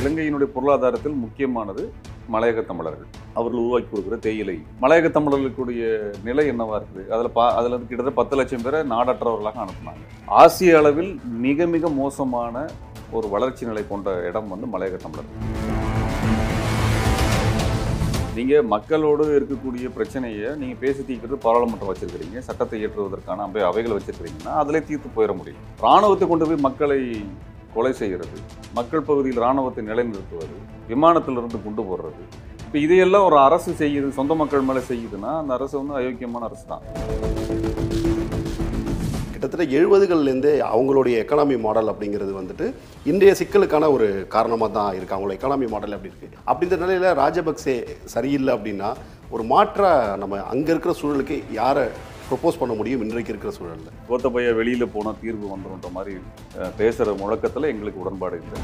இலங்கையினுடைய பொருளாதாரத்தில் முக்கியமானது மலையக தமிழர்கள். அவர்கள் உருவாக்கி கொடுக்குற தேயிலை. மலையக தமிழர்களுடைய நிலை என்னவா இருக்குது? அதில் பா அதில் கிட்டத்தட்ட பத்து லட்சம் பேரை நாடற்றவர்களாக அனுப்புனாங்க. ஆசிய அளவில் மிக மிக மோசமான ஒரு வளர்ச்சி நிலை கொண்ட இடம் வந்து மலையக தமிழர்கள். நீங்கள் மக்களோடு இருக்கக்கூடிய பிரச்சனையை நீங்கள் பேசி தீர்க்கிறது பாராளுமன்றம் வச்சிருக்கிறீங்க. சட்டத்தை இயற்றுவதற்கான அவை அவைகளை வச்சிருக்கிறீங்கன்னா அதிலே தீர்த்து போயிட முடியும். ராணுவத்தை கொண்டு போய் மக்களை கொலை செய்கிறது மக்கள் பகுதியில் ராணுவத்தை நிலைநிறுத்துவது விமானத்திலிருந்து கொண்டு போடுறது. இப்போ இதையெல்லாம் ஒரு அரசு செய்யுது சொந்த மக்கள் மேலே செய்யுதுன்னா அந்த அரசு வந்து அயோக்கியமான அரசு தான் கிட்டத்தட்ட எழுபதுகள்லேருந்தே அவங்களுடைய எக்கனாமி மாடல் அப்படிங்கிறது வந்துட்டு இன்றைய சிக்கலுக்கான ஒரு காரணமாக தான் இருக்குது அவங்களோட எக்கனாமி மாடல் அப்படி இருக்குது அப்படின்ற நிலையில் ராஜபக்சே சரியில்லை அப்படின்னா ஒரு மாற்ற நம்ம அங்கே இருக்கிற சூழலுக்கு யாரை ப்ரொப்போஸ் பண்ண முடியும் இன்றைக்கு இருக்கிற சூழலில். கோத்தபையா வெளியில் போனால் தீர்வு வந்துடும்ன்ற மாதிரி பேசுகிற முழக்கத்தில் எங்களுக்கு உடன்பாடு இல்லை.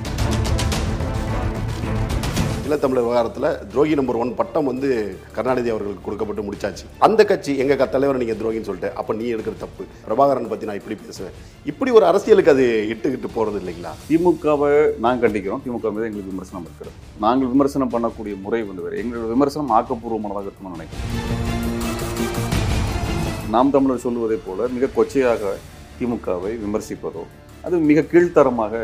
ஈழத்தமிழர் விவகாரத்தில் துரோகி நம்பர் ஒன் பட்டம் வந்து கருணாநிதி அவர்களுக்கு கொடுக்கப்பட்டு முடிச்சாச்சு. அந்த கட்சி எங்கள் தலைவர் நீங்கள் துரோகின்னு சொல்லிட்டு அப்போ நீ எடுக்கிற தப்பு. பிரபாகரன் பற்றி நான் இப்படி பேசுவேன். இப்படி ஒரு அரசியலுக்கு அது இட்டுக்கிட்டு போகிறது இல்லைங்களா? திமுகவை நாங்கள் கண்டிக்கிறோம். திமுக மீது எங்களுக்கு விமர்சனம் இருக்கிறது. நாங்கள் விமர்சனம் பண்ணக்கூடிய முறை வந்து வேறு. எங்களோட விமர்சனம் ஆக்கப்பூர்வமானதாக இருக்கும்னு நினைக்கிறேன். நாம் தமிழர் சொல்லுவதைப் போல மிக கொச்சையாக திமுகவை விமர்சிப்பதோ அது மிக கீழ்த்தரமாக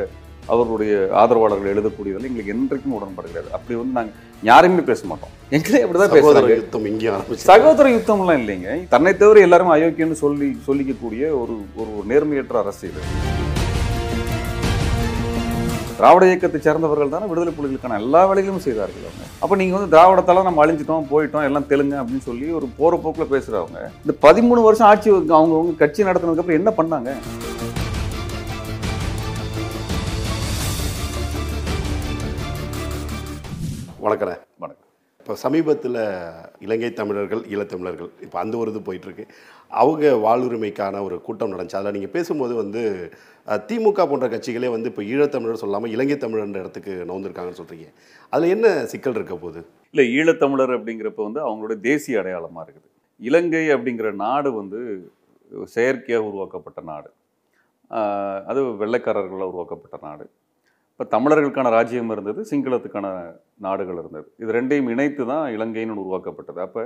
அவர்களுடைய ஆதரவாளர்கள் எழுதக்கூடியதில் எங்களுக்கு என்றைக்கும் உடன்பாடு கிடையாது அப்படி வந்து நாங்கள் யாரையுமே பேச மாட்டோம். எங்களே அப்படிதான் சகோதர பேசுறாங்க. யுத்தம் ஆரம்பிச்சு சகோதர யுத்தம்லாம் இல்லைங்க. தன்னை தவிர எல்லாரும் அயோக்கியன்னு சொல்லி சொல்லிக்கக்கூடிய ஒரு ஒரு நேர்மையற்ற அரசியல். திராவிட இயக்கத்தை சேர்ந்தவர்கள் தானே விடுதலை புலிகளுக்கான எல்லா வேலைகளும் செய்தார்கள் அவங்க. அப்போ நீங்கள் வந்து திராவிடத்தால நம்ம அழிஞ்சிட்டோம் போயிட்டோம் எல்லாம் தெலுங்கு அப்படின்னு சொல்லி ஒரு போற போக்கில் பேசுகிறவங்க இந்த பதிமூணு வருஷம் ஆட்சி அவங்க அவங்க கட்சி நடத்தினதுக்கப்புறம் என்ன பண்ணாங்க? வணக்கண்ணே. வணக்கம். இப்போ சமீபத்தில் இலங்கை தமிழர்கள் ஈழத்தமிழர்கள் இப்போ அந்த ஒரு இது போயிட்டுருக்கு அவங்க வாழ்வுரிமைக்கான ஒரு கூட்டம் நடந்துச்சு. அதில் நீங்கள் பேசும்போது வந்து திமுக போன்ற கட்சிகளே வந்து இப்போ ஈழத்தமிழர் சொல்லாமல் இலங்கை தமிழர்ன்ற இடத்துக்கு நவுந்திருக்காங்கன்னு சொல்கிறீங்க அதில் என்ன சிக்கல் இருக்க போகுது? இல்லை ஈழத்தமிழர் அப்படிங்கிறப்ப வந்து அவங்களுடைய தேசிய அடையாளமாக இருக்குது. இலங்கை அப்படிங்கிற நாடு வந்து செயற்கையாக உருவாக்கப்பட்ட நாடு. அது வெள்ளைக்காரர்களால் உருவாக்கப்பட்ட நாடு. இப்போ தமிழர்களுக்கான ராஜ்யம் இருந்தது சிங்களத்துக்கான நாடுகள் இருந்தது. இது ரெண்டையும் இணைத்து தான் இலங்கைன்னு உருவாக்கப்பட்டது. அப்போ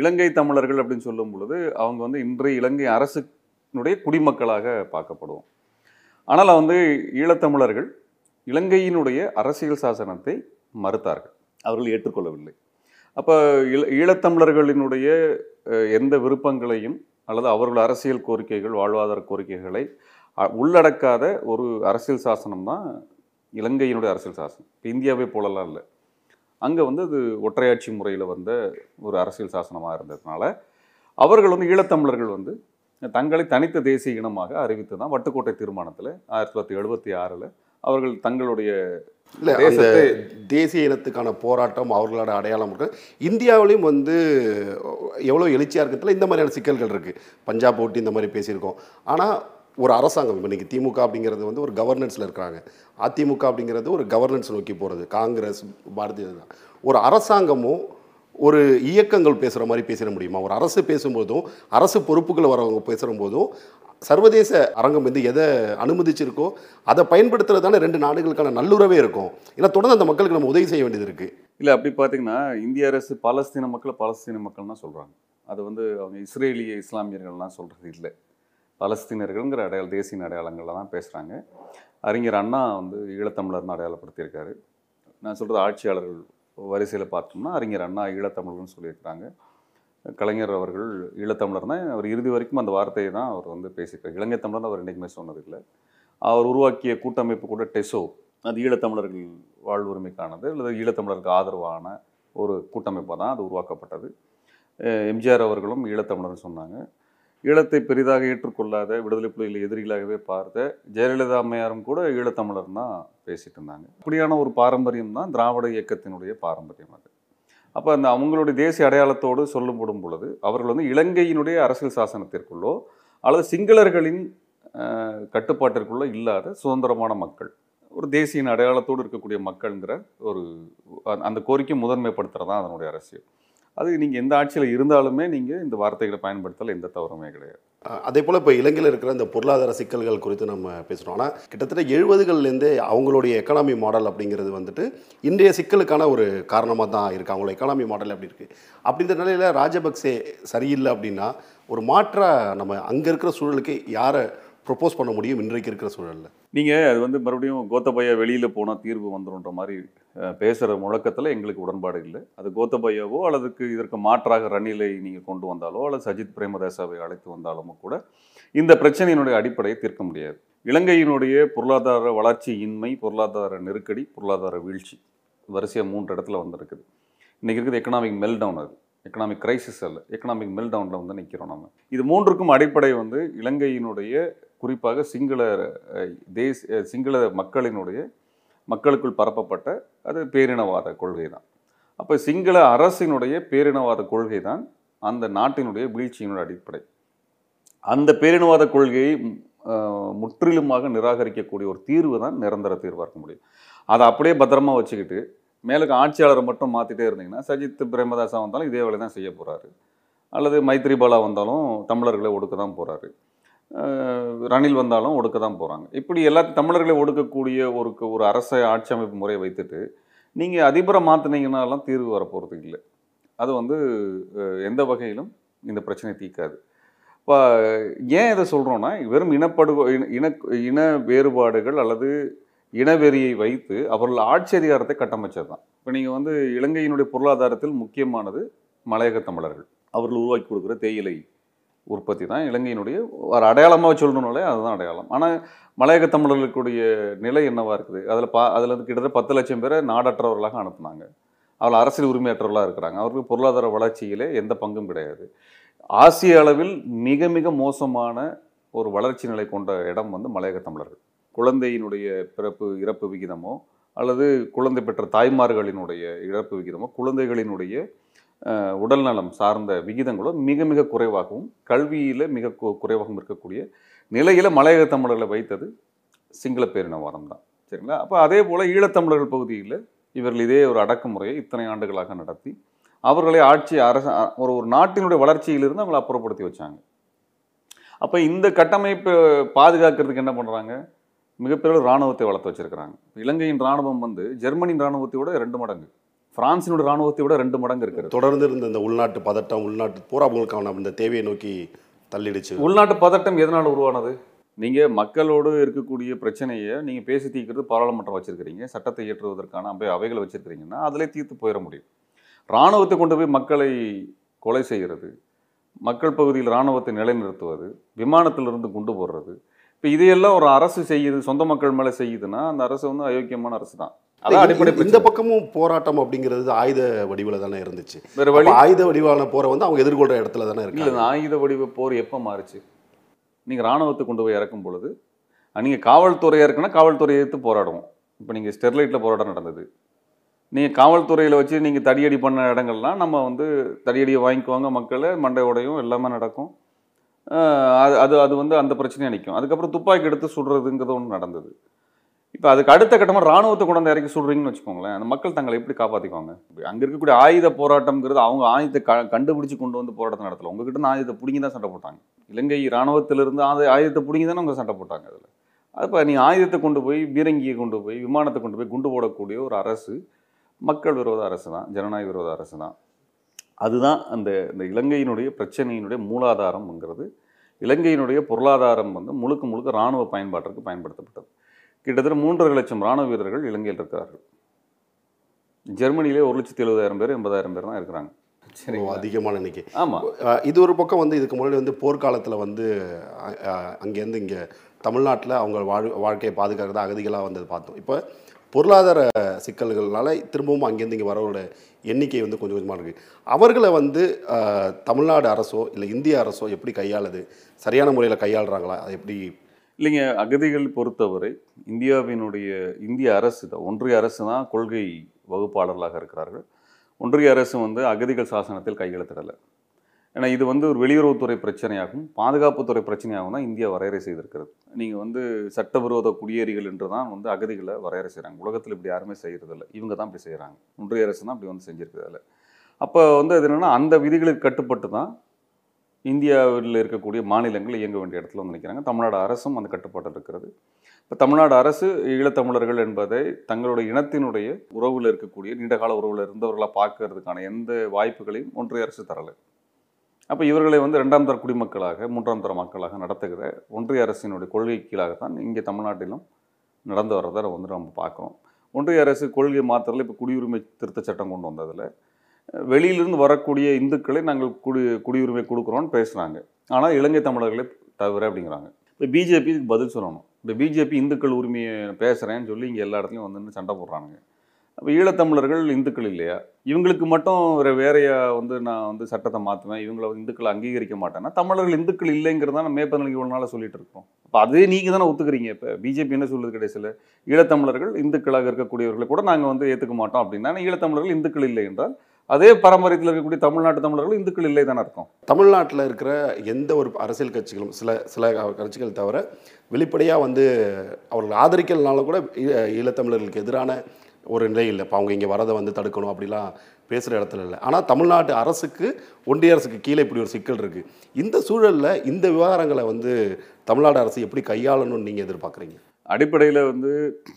இலங்கை தமிழர்கள் அப்படின்னு சொல்லும் பொழுது அவங்க வந்து இன்றைய இலங்கை அரசுனுடைய குடிமக்களாக பார்க்கப்படுவோம். ஆனால் வந்து ஈழத்தமிழர்கள் இலங்கையினுடைய அரசியல் சாசனத்தை மறுத்தார்கள். அவர்கள் ஏற்றுக்கொள்ளவில்லை. அப்போ ஈழ ஈழத்தமிழர்களினுடைய எந்த விருப்பங்களையும் அல்லது அவர்கள் அரசியல் கோரிக்கைகள் வாழ்வாதார கோரிக்கைகளை அ- உள்ளடக்காத ஒரு அரசியல் சாசனம் தான் இலங்கையினுடைய அரசியல் சாசனம். இப்போ இந்தியாவை போலலாம் இல்லை. அங்கே வந்து அது ஒற்றையாட்சி முறையில் வந்த ஒரு அரசியல் சாசனமாக இருந்ததுனால அவர்கள் வந்து ஈழத்தமிழர்கள் வந்து தங்களை தனித்த தேசிய இனமாக அறிவித்து தான் வட்டுக்கோட்டை தீர்மானத்தில் ஆயிரத்தி தொள்ளாயிரத்தி எழுபத்தி ஆறில் அவர்கள் தங்களுடைய தேசத்தை தேசிய இனத்துக்கான போராட்டம் அவர்களோட அடையாளம் இருக்கு. இந்தியாவிலையும் வந்து எவ்வளோ எழுச்சியாக இருக்கிறதுல இந்த மாதிரியான சிக்கல்கள் இருக்குது பஞ்சாப் ஓட்டி இந்த மாதிரி பேசியிருக்கோம். ஆனால் ஒரு அரசாங்கம் இப்போ இன்றைக்கி திமுக அப்படிங்கிறது வந்து ஒரு கவர்னன்ஸில் இருக்கிறாங்க. அதிமுக அப்படிங்கிறது ஒரு கவர்னன்ஸ் நோக்கி போகிறது காங்கிரஸ் பாரதிய ஜனதா. ஒரு அரசாங்கமும் ஒரு இயக்கங்கள் பேசுகிற மாதிரி பேசிட முடியுமா? ஒரு அரசு பேசும்போதும் அரசு பொறுப்புகள் வரவங்க பேசுகிற போதும் சர்வதேச அரங்கம் வந்து எதை அனுமதிச்சிருக்கோ அதை பயன்படுத்துறது தானே ரெண்டு நாடுகளுக்கான நல்லுறவே இருக்கும். ஏன்னா தொடர்ந்து அந்த மக்களுக்கு நம்ம உதவி செய்ய வேண்டியது இருக்குது இல்லை அப்படி பார்த்தீங்கன்னா இந்திய அரசு பாலஸ்தீன மக்களை பாலஸ்தீன மக்கள்னா சொல்கிறாங்க அது வந்து அவங்க இஸ்ரேலிய இஸ்லாமியர்கள்லாம் சொல்கிறது இல்லை. பலஸ்தீனர்கள்ங்கிற அடையாள தேசிய அடையாளங்களில் தான் பேசுகிறாங்க அறிஞர் அண்ணா வந்து ஈழத்தமிழர்னு அடையாளப்படுத்தியிருக்காரு. நான் சொல்கிறது ஆட்சியாளர்கள் வரிசையில் பார்த்தோம்னா அறிஞர் அண்ணா ஈழத்தமிழர்னு சொல்லியிருக்கிறாங்க. கலைஞர் அவர்கள் ஈழத்தமிழர்னா அவர் இறுதி வரைக்கும் அந்த வார்த்தையை தான் அவர் வந்து பேசியிருக்கார். இலங்கை தமிழர்னு அவர் என்றைக்குமே சொன்னதில்லை. அவர் உருவாக்கிய கூட்டமைப்பு கூட டெசோ அது ஈழத்தமிழர்கள் வாழ்வுரிமைக்கானது அல்லது ஈழத்தமிழருக்கு ஆதரவான ஒரு கூட்டமைப்பாக தான் அது உருவாக்கப்பட்டது. எம்ஜிஆர் அவர்களும் ஈழத்தமிழர்னு சொன்னாங்க. ஈழத்தை பெரிதாக ஏற்றுக்கொள்ளாத விடுதலை புலிகளை எதிரிகளாகவே பார்த்த ஜெயலலிதா அம்மையாரும் கூட ஈழத்தமிழர் தான் பேசிட்டு இருந்தாங்க. அப்படியான ஒரு பாரம்பரியம் தான் திராவிட இயக்கத்தினுடைய பாரம்பரியம் அது. அப்போ அந்த அவங்களுடைய தேசிய அடையாளத்தோடு சொல்லப்படும் பொழுது அவர்கள் வந்து இலங்கையினுடைய அரசியல் சாசனத்திற்குள்ளோ அல்லது சிங்களர்களின் கட்டுப்பாட்டிற்குள்ளோ இல்லாத சுதந்திரமான மக்கள் ஒரு தேசியின் அடையாளத்தோடு இருக்கக்கூடிய மக்கள்ங்கிற ஒரு அந்த- கோரிக்கை முதன்மைப்படுத்துகிறது தான் அதனுடைய அரசியல். அது நீங்கள் எந்த ஆட்சியில் இருந்தாலுமே நீங்கள் இந்த வார்த்தைகளை பயன்படுத்தல எந்த தவறுமே கிடையாது. அதே போல் இப்போ இலங்கையில் இருக்கிற இந்த பொருளாதார சிக்கல்கள் குறித்து நம்ம பேசுகிறோம் ஆனால் கிட்டத்தட்ட எழுபதுகள்லேருந்தே அவங்களுடைய எக்கனாமி மாடல் அப்படிங்கிறது வந்துட்டு இன்றைய சிக்கலுக்கான ஒரு காரணமாக தான் இருக்குது அவங்களோட எக்கனாமி மாடல் அப்படி இருக்குது அப்படின்ற நிலையில் ராஜபக்சே சரியில்லை அப்படின்னா ஒரு மாற்றாக நம்ம அங்கே இருக்கிற சூழலுக்கு யாரை ப்ரொப்போஸ் பண்ண முடியும் இன்றைக்கு இருக்கிற சூழலில். நீங்கள் அது வந்து மறுபடியும் கோத்தபையா வெளியில் போனால் தீர்வு வந்துருன்ற மாதிரி பேசுகிற முழக்கத்தில் எங்களுக்கு உடன்பாடு இல்லை. அது கோத்தபையாவோ அல்லதுக்கு இதற்கு மாற்றாக ரணிலை நீங்கள் கொண்டு வந்தாலோ அல்லது சஜித் பிரேமதாசாவை அழைத்து வந்தாலுமோ கூட இந்த பிரச்சனையினுடைய அடிப்படையை தீர்க்க முடியாது. இலங்கையினுடைய பொருளாதார வளர்ச்சியின்மை பொருளாதார நெருக்கடி பொருளாதார வீழ்ச்சி வரிசையாக மூன்று இடத்துல வந்திருக்குது. இன்றைக்கி இருக்குது எக்கனாமிக் மெல்டவுன் அது. எக்கனாமிக் கிரைசிஸ் அல்ல எக்கனாமிக் மெல்டவுனில் வந்து நிற்கிறோம் நம்ம இது மூன்றுக்கும் அடிப்படை வந்து இலங்கையினுடைய குறிப்பாக சிங்கள தேசிய தேச சிங்கள மக்களினுடைய மக்களுக்குள் பரப்பப்பட்ட அது பேரினவாத கொள்கை தான் அப்போ சிங்கள அரசினுடைய பேரினவாத கொள்கை தான் அந்த நாட்டினுடைய வீழ்ச்சியினுடைய அடிப்படை. அந்த பேரினவாத கொள்கையை முற்றிலுமாக நிராகரிக்கக்கூடிய ஒரு தீர்வு தான் நிரந்தர தீர்வாக இருக்க முடியும். அதை அப்படியே பத்திரமா வச்சுக்கிட்டு மேலுக்கு ஆட்சியாளரை மட்டும் மாற்றிட்டே இருந்தீங்கன்னா சஜித் பிரேமதாசா வந்தாலும் இதே வேலை தான் செய்ய போகிறாரு அல்லது மைத்ரிபாலா வந்தாலும் தமிழர்களை ஒடுக்க தான் போகிறாரு ரணில் வந்தாலும் ஒடுக்க தான் போகிறாங்க இப்படி எல்லா தமிழர்களை ஒடுக்கக்கூடிய ஒரு ஒரு அரச ஆட்சி அமைப்பு முறையை வைத்துட்டு நீங்கள் அதிபரை மாற்றினீங்கன்னாலாம் தீர்வு வரப்போகிறது இல்லை. அது வந்து எந்த வகையிலும் இந்த பிரச்சனை தீர்க்காது. இப்போ ஏன் இதை சொல்கிறோன்னா வெறும் இனப்படு இன- இன இன வேறுபாடுகள் அல்லது இனவெறியை வைத்து அவர்கள் ஆட்சி அதிகாரத்தை கட்டமைச்சது தான் இப்போ நீங்கள் வந்து இலங்கையினுடைய பொருளாதாரத்தில் முக்கியமானது மலையக தமிழர்கள். அவர்கள் உருவாக்கி கொடுக்குற தேயிலை உற்பத்தி தான் இலங்கையினுடைய ஒரு அடையாளமாக சொல்லணும்னாலே அதுதான் அடையாளம். ஆனால் மலையக தமிழர்களுக்குடைய நிலை என்னவாக இருக்குது? அதில் பா அதில் வந்து கிட்டத்தட்ட பத்து லட்சம் பேரை நாடற்றவர்களாக அனுப்புனாங்க. அவள் அரசியல் உரிமையற்றவர்களாக இருக்கிறாங்க. அவருக்கு பொருளாதார வளர்ச்சியிலே எந்த பங்கும் கிடையாது. ஆசிய அளவில் மிக மிக மோசமான ஒரு வளர்ச்சி நிலை கொண்ட இடம் வந்து மலையக தமிழர்கள். குழந்தையினுடைய பிறப்பு இறப்பு விகிதமோ அல்லது குழந்தை பெற்ற தாய்மார்களினுடைய இறப்பு விகிதமோ குழந்தைகளினுடைய உடல்நலம் சார்ந்த விகிதங்களோ மிக மிக குறைவாகவும் கல்வியில் மிக குறைவாகவும் இருக்கக்கூடிய நிலையில் மலையக தமிழர்களை வைத்தது சிங்கள பேரினவாதம் தான். சரிங்களா? அப்போ அதே போல் ஈழத்தமிழர்கள் பகுதியில் இவர்கள் இதே ஒரு அடக்குமுறையை இத்தனை ஆண்டுகளாக நடத்தி அவர்களை ஆட்சி அரச ஒரு ஒரு நாட்டினுடைய வளர்ச்சியிலிருந்து அவங்களை அப்புறப்படுத்தி வச்சாங்க. அப்போ இந்த கட்டமைப்பை பாதுகாக்கிறதுக்கு என்ன பண்ணுறாங்க மிகப்பெரிய இராணுவத்தை வளர்த்து வச்சிருக்கிறாங்க. இலங்கையின் இராணுவம் வந்து ஜெர்மனியின் இராணுவத்தை விட ரெண்டு மடங்கு. பிரான்சினுடைய இராணுவத்தை விட ரெண்டு மடங்கு இருக்கிறது. தொடர்ந்து இருந்த இந்த உள்நாட்டு பதட்டம் உள்நாட்டு போர் அவங்களுக்கான இந்த தேவையை நோக்கி தள்ளிடுச்சு. உள்நாட்டு பதட்டம் எதனால் உருவானது? நீங்கள் மக்களோடு இருக்கக்கூடிய பிரச்சனையை நீங்கள் பேசி தீர்க்கிறது பாராளுமன்றம் வச்சிருக்கிறீங்க. சட்டத்தை இயற்றுவதற்கான அவை அவைகளை வச்சிருக்கிறீங்கன்னா அதிலே தீர்த்து போயிட முடியும். இராணுவத்தை கொண்டு போய் மக்களை கொலை செய்கிறது மக்கள் பகுதியில் இராணுவத்தை நிலைநிறுத்துவது விமானத்திலிருந்து குண்டு போடுறது இப்போ இதையெல்லாம் ஒரு அரசு செய்யுது சொந்த மக்கள் மேலே செய்யுதுன்னா அந்த அரசு வந்து அயோக்கியமான அரசு தான் அதான் அடிப்படை இந்த-. பக்கமும் போராட்டம் அப்படிங்கிறது ஆயுத வடிவில் தானே இருந்துச்சு. வேற வழி ஆயுத வடிவான போரை வந்து அவங்க எதிர்கொள்ற இடத்துல தானே இல்லை இருக்காங்க இந்த ஆயுத வடிவ போர் எப்போ மாறுச்சு? நீங்கள் ராணுவத்தை கொண்டு போய் இறக்கும் பொழுது நீங்கள் காவல்துறையாக இருக்குன்னா காவல்துறையை எதிர்த்து போராடுவோம். இப்போ நீங்கள் ஸ்டெர்லைட்டில் போராட்டம் நடந்தது. நீங்கள் காவல்துறையில் வச்சு நீங்கள் தடியடி பண்ண இடங்கள்லாம் நம்ம வந்து தடியடியை வாங்கிக்குவாங்க மக்களை மண்டை உடையும் எல்லாமே நடக்கும். அது அது அது வந்து அந்த பிரச்சனையாக நிற்கும் அதுக்கப்புறம் துப்பாக்கி எடுத்து சுடுறதுங்கிறது ஒன்று நடந்தது. இப்போ அதுக்கு அடுத்த கட்டமாக ராணுவத்தை கொண்டு வந்து இறக்கி சுடுறீங்கன்னு வச்சுக்கோங்களேன் அந்த மக்கள் தங்களை எப்படி காப்பாற்றிக்குவாங்க அங்கே இருக்கக்கூடிய ஆயுத போராட்டம்ங்கிறது அவங்க ஆயுதத்தை க கண்டுபிடிச்சி கொண்டு வந்து போராட்டம் நடத்தல. உங்ககிட்ட இருந்து ஆயுதத்தை பிடிங்கி தான் சண்டை போட்டாங்க. இலங்கை ராணுவத்திலிருந்து ஆயுத ஆயுதத்தை பிடிங்கி தானே அவங்க சண்டை போட்டாங்க அதில். அப்போ நீ ஆயுதத்தை கொண்டு போய் பீரங்கியை கொண்டு போய் விமானத்தை கொண்டு போய் குண்டு போடக்கூடிய ஒரு அரசு மக்கள் விரோத அரசு தான் ஜனநாயக விரோத அரசு தான் அதுதான் அந்த இந்த இலங்கையினுடைய பிரச்சனையினுடைய மூலாதாரம்ங்கிறது. இலங்கையினுடைய பொருளாதாரம் வந்து முழுக்க முழுக்க இராணுவ பயன்பாட்டிற்கு பயன்படுத்தப்பட்டது. கிட்டத்தட்ட மூன்றரை லட்சம் இராணுவ வீரர்கள் இலங்கையில் இருக்கிறார்கள். ஜெர்மனியிலே ஒரு லட்சத்தி எழுபதாயிரம் பேர் எண்பதாயிரம் பேர் தான் இருக்கிறாங்க. சரி அதிகமான எண்ணிக்கை. ஆமாம் இது ஒரு பக்கம் வந்து இதுக்கு முன்னாடி வந்து போர்க்காலத்தில் வந்து அங்கேருந்து இங்கே தமிழ்நாட்டில் அவங்க வாழ் வாழ்க்கையை பாதுகாக்கிறது அகதிகளாக வந்தது பார்த்தோம். இப்போ பொருளாதார சிக்கல்கள்னால திரும்பவும் அங்கேருந்து இங்கே வரவோட எண்ணிக்கை வந்து கொஞ்சம் கொஞ்சமாக இருக்குது அவர்களை வந்து தமிழ்நாடு அரசோ இல்லை இந்திய அரசோ எப்படி கையாளுது? சரியான முறையில் கையாளுறாங்களா? அதை எப்படி இல்லைங்க அகதிகள் பொறுத்தவரை இந்தியாவினுடைய இந்திய அரசு தான் ஒன்றிய அரசு தான் கொள்கை வகுப்பாளர்களாக இருக்கிறார்கள். ஒன்றிய அரசு வந்து அகதிகள் சாசனத்தில் கையெழுத்திடலை. ஏன்னா இது வந்து ஒரு வெளியுறவுத்துறை பிரச்சனையாகும். பாதுகாப்புத்துறை பிரச்சனையாகவும் தான் இந்தியா வரையறை செய்திருக்கிறது. நீங்கள் வந்து சட்டவிரோத குடியேறிகள் என்று தான் வந்து அகதிகளை வரையறை செய்கிறாங்க உலகத்தில் இப்படி யாருமே செய்கிறதில்ல இவங்க தான் இப்படி செய்கிறாங்க ஒன்றிய அரசு தான் இப்படி வந்து செஞ்சிருக்கிறதில்ல. அப்போ வந்து அது என்னென்னா அந்த விதிகளுக்கு கட்டுப்பட்டு தான் இந்தியாவில் இருக்கக்கூடிய மாநிலங்கள் இயங்க வேண்டிய இடத்துல வந்து நிற்கிறாங்க தமிழ்நாடு அரசும் அந்த கட்டுப்பாட்டில் இருக்கிறது. இப்போ தமிழ்நாடு அரசு ஈழத்தமிழர்கள் என்பதை தங்களுடைய இனத்தினுடைய உறவில் இருக்கக்கூடிய நீண்டகால உறவில் இருந்தவர்களாக பார்க்கறதுக்கான எந்த வாய்ப்புகளையும் ஒன்றிய அரசு தரலை. அப்போ இவர்களை வந்து ரெண்டாம் தர குடிமக்களாக மூன்றாம் தர மக்களாக நடத்துகிற ஒன்றிய அரசினுடைய கொள்கை கீழாகத்தான் இங்கே தமிழ்நாட்டிலும் நடந்து வர்றதை வந்து நம்ம பார்க்குறோம் ஒன்றிய அரசு கொள்கை மாத்திரல இப்போ குடியுரிமை திருத்த சட்டம் கொண்டு வந்ததில். வெளியிலிருந்து வரக்கூடிய இந்துக்களை நாங்கள் குடி குடியுரிமை கொடுக்குறோன்னு பேசுகிறாங்க ஆனால் இலங்கை தமிழர்களை தவிர அப்படிங்கிறாங்க. இப்போ பிஜேபி இதுக்கு பதில் சொல்லணும். இப்போ பிஜேபி இந்துக்கள் உரிமையை பேசுகிறேன்னு சொல்லி இங்கே எல்லா இடத்துலையும் வந்து சண்டை போடுறானுங்க. அப்போ ஈழத்தமிழர்கள் இந்துக்கள் இல்லையா? இவங்களுக்கு மட்டும் வேறு வேறையா வந்து நான் வந்து சட்டத்தை மாற்றுவேன் இவங்களை இந்துக்களை அங்கீகரிக்க மாட்டேன்னா தமிழர்கள் இந்துக்கள் இல்லைங்கிறதா நம்ம மேற்பதனுக்கு இவ்வளோ நாளாக சொல்லிட்டு இருக்கோம். அப்போ அதே நீங்கள் தானே ஒத்துக்கிறீங்க இப்போ. பிஜேபி என்ன சொல்லுது கடைசியில்? ஈழத்தமிழர்கள் இந்துக்களாக இருக்கக்கூடியவர்களை கூட நாங்கள் வந்து ஏற்றுக்க மாட்டோம் அப்படின்னா ஈழத்தமிழர்கள் இந்துக்கள் இல்லை என்றால் அதே பாரம்பரியத்தில் இருக்கக்கூடிய தமிழ்நாட்டு தமிழர்கள் இந்துக்கள் இல்லை தானே இருக்கும் தமிழ்நாட்டில் இருக்கிற எந்த ஒரு அரசியல் கட்சிகளும் சில சில கட்சிகள் தவிர வெளிப்படையாக வந்து அவர்கள் ஆதரிக்கிறதுனால கூட ஈ- ஈழத்தமிழர்களுக்கு எதிரான ஒரு நிலை இல்லை. இப்போ அவங்க இங்கே வரதை வந்து தடுக்கணும் அப்படிலாம் பேசுகிற இடத்துல இல்லை. ஆனால் தமிழ்நாட்டு அரசுக்கு ஒன்றிய அரசுக்கு கீழே இப்படி ஒரு சிக்கல் இருக்குது இந்த சூழலில் இந்த விவகாரங்களை வந்து தமிழ்நாடு அரசு எப்படி கையாளணும்னு நீங்கள் எதிர்பார்க்குறீங்க? அடிப்படையில் வந்து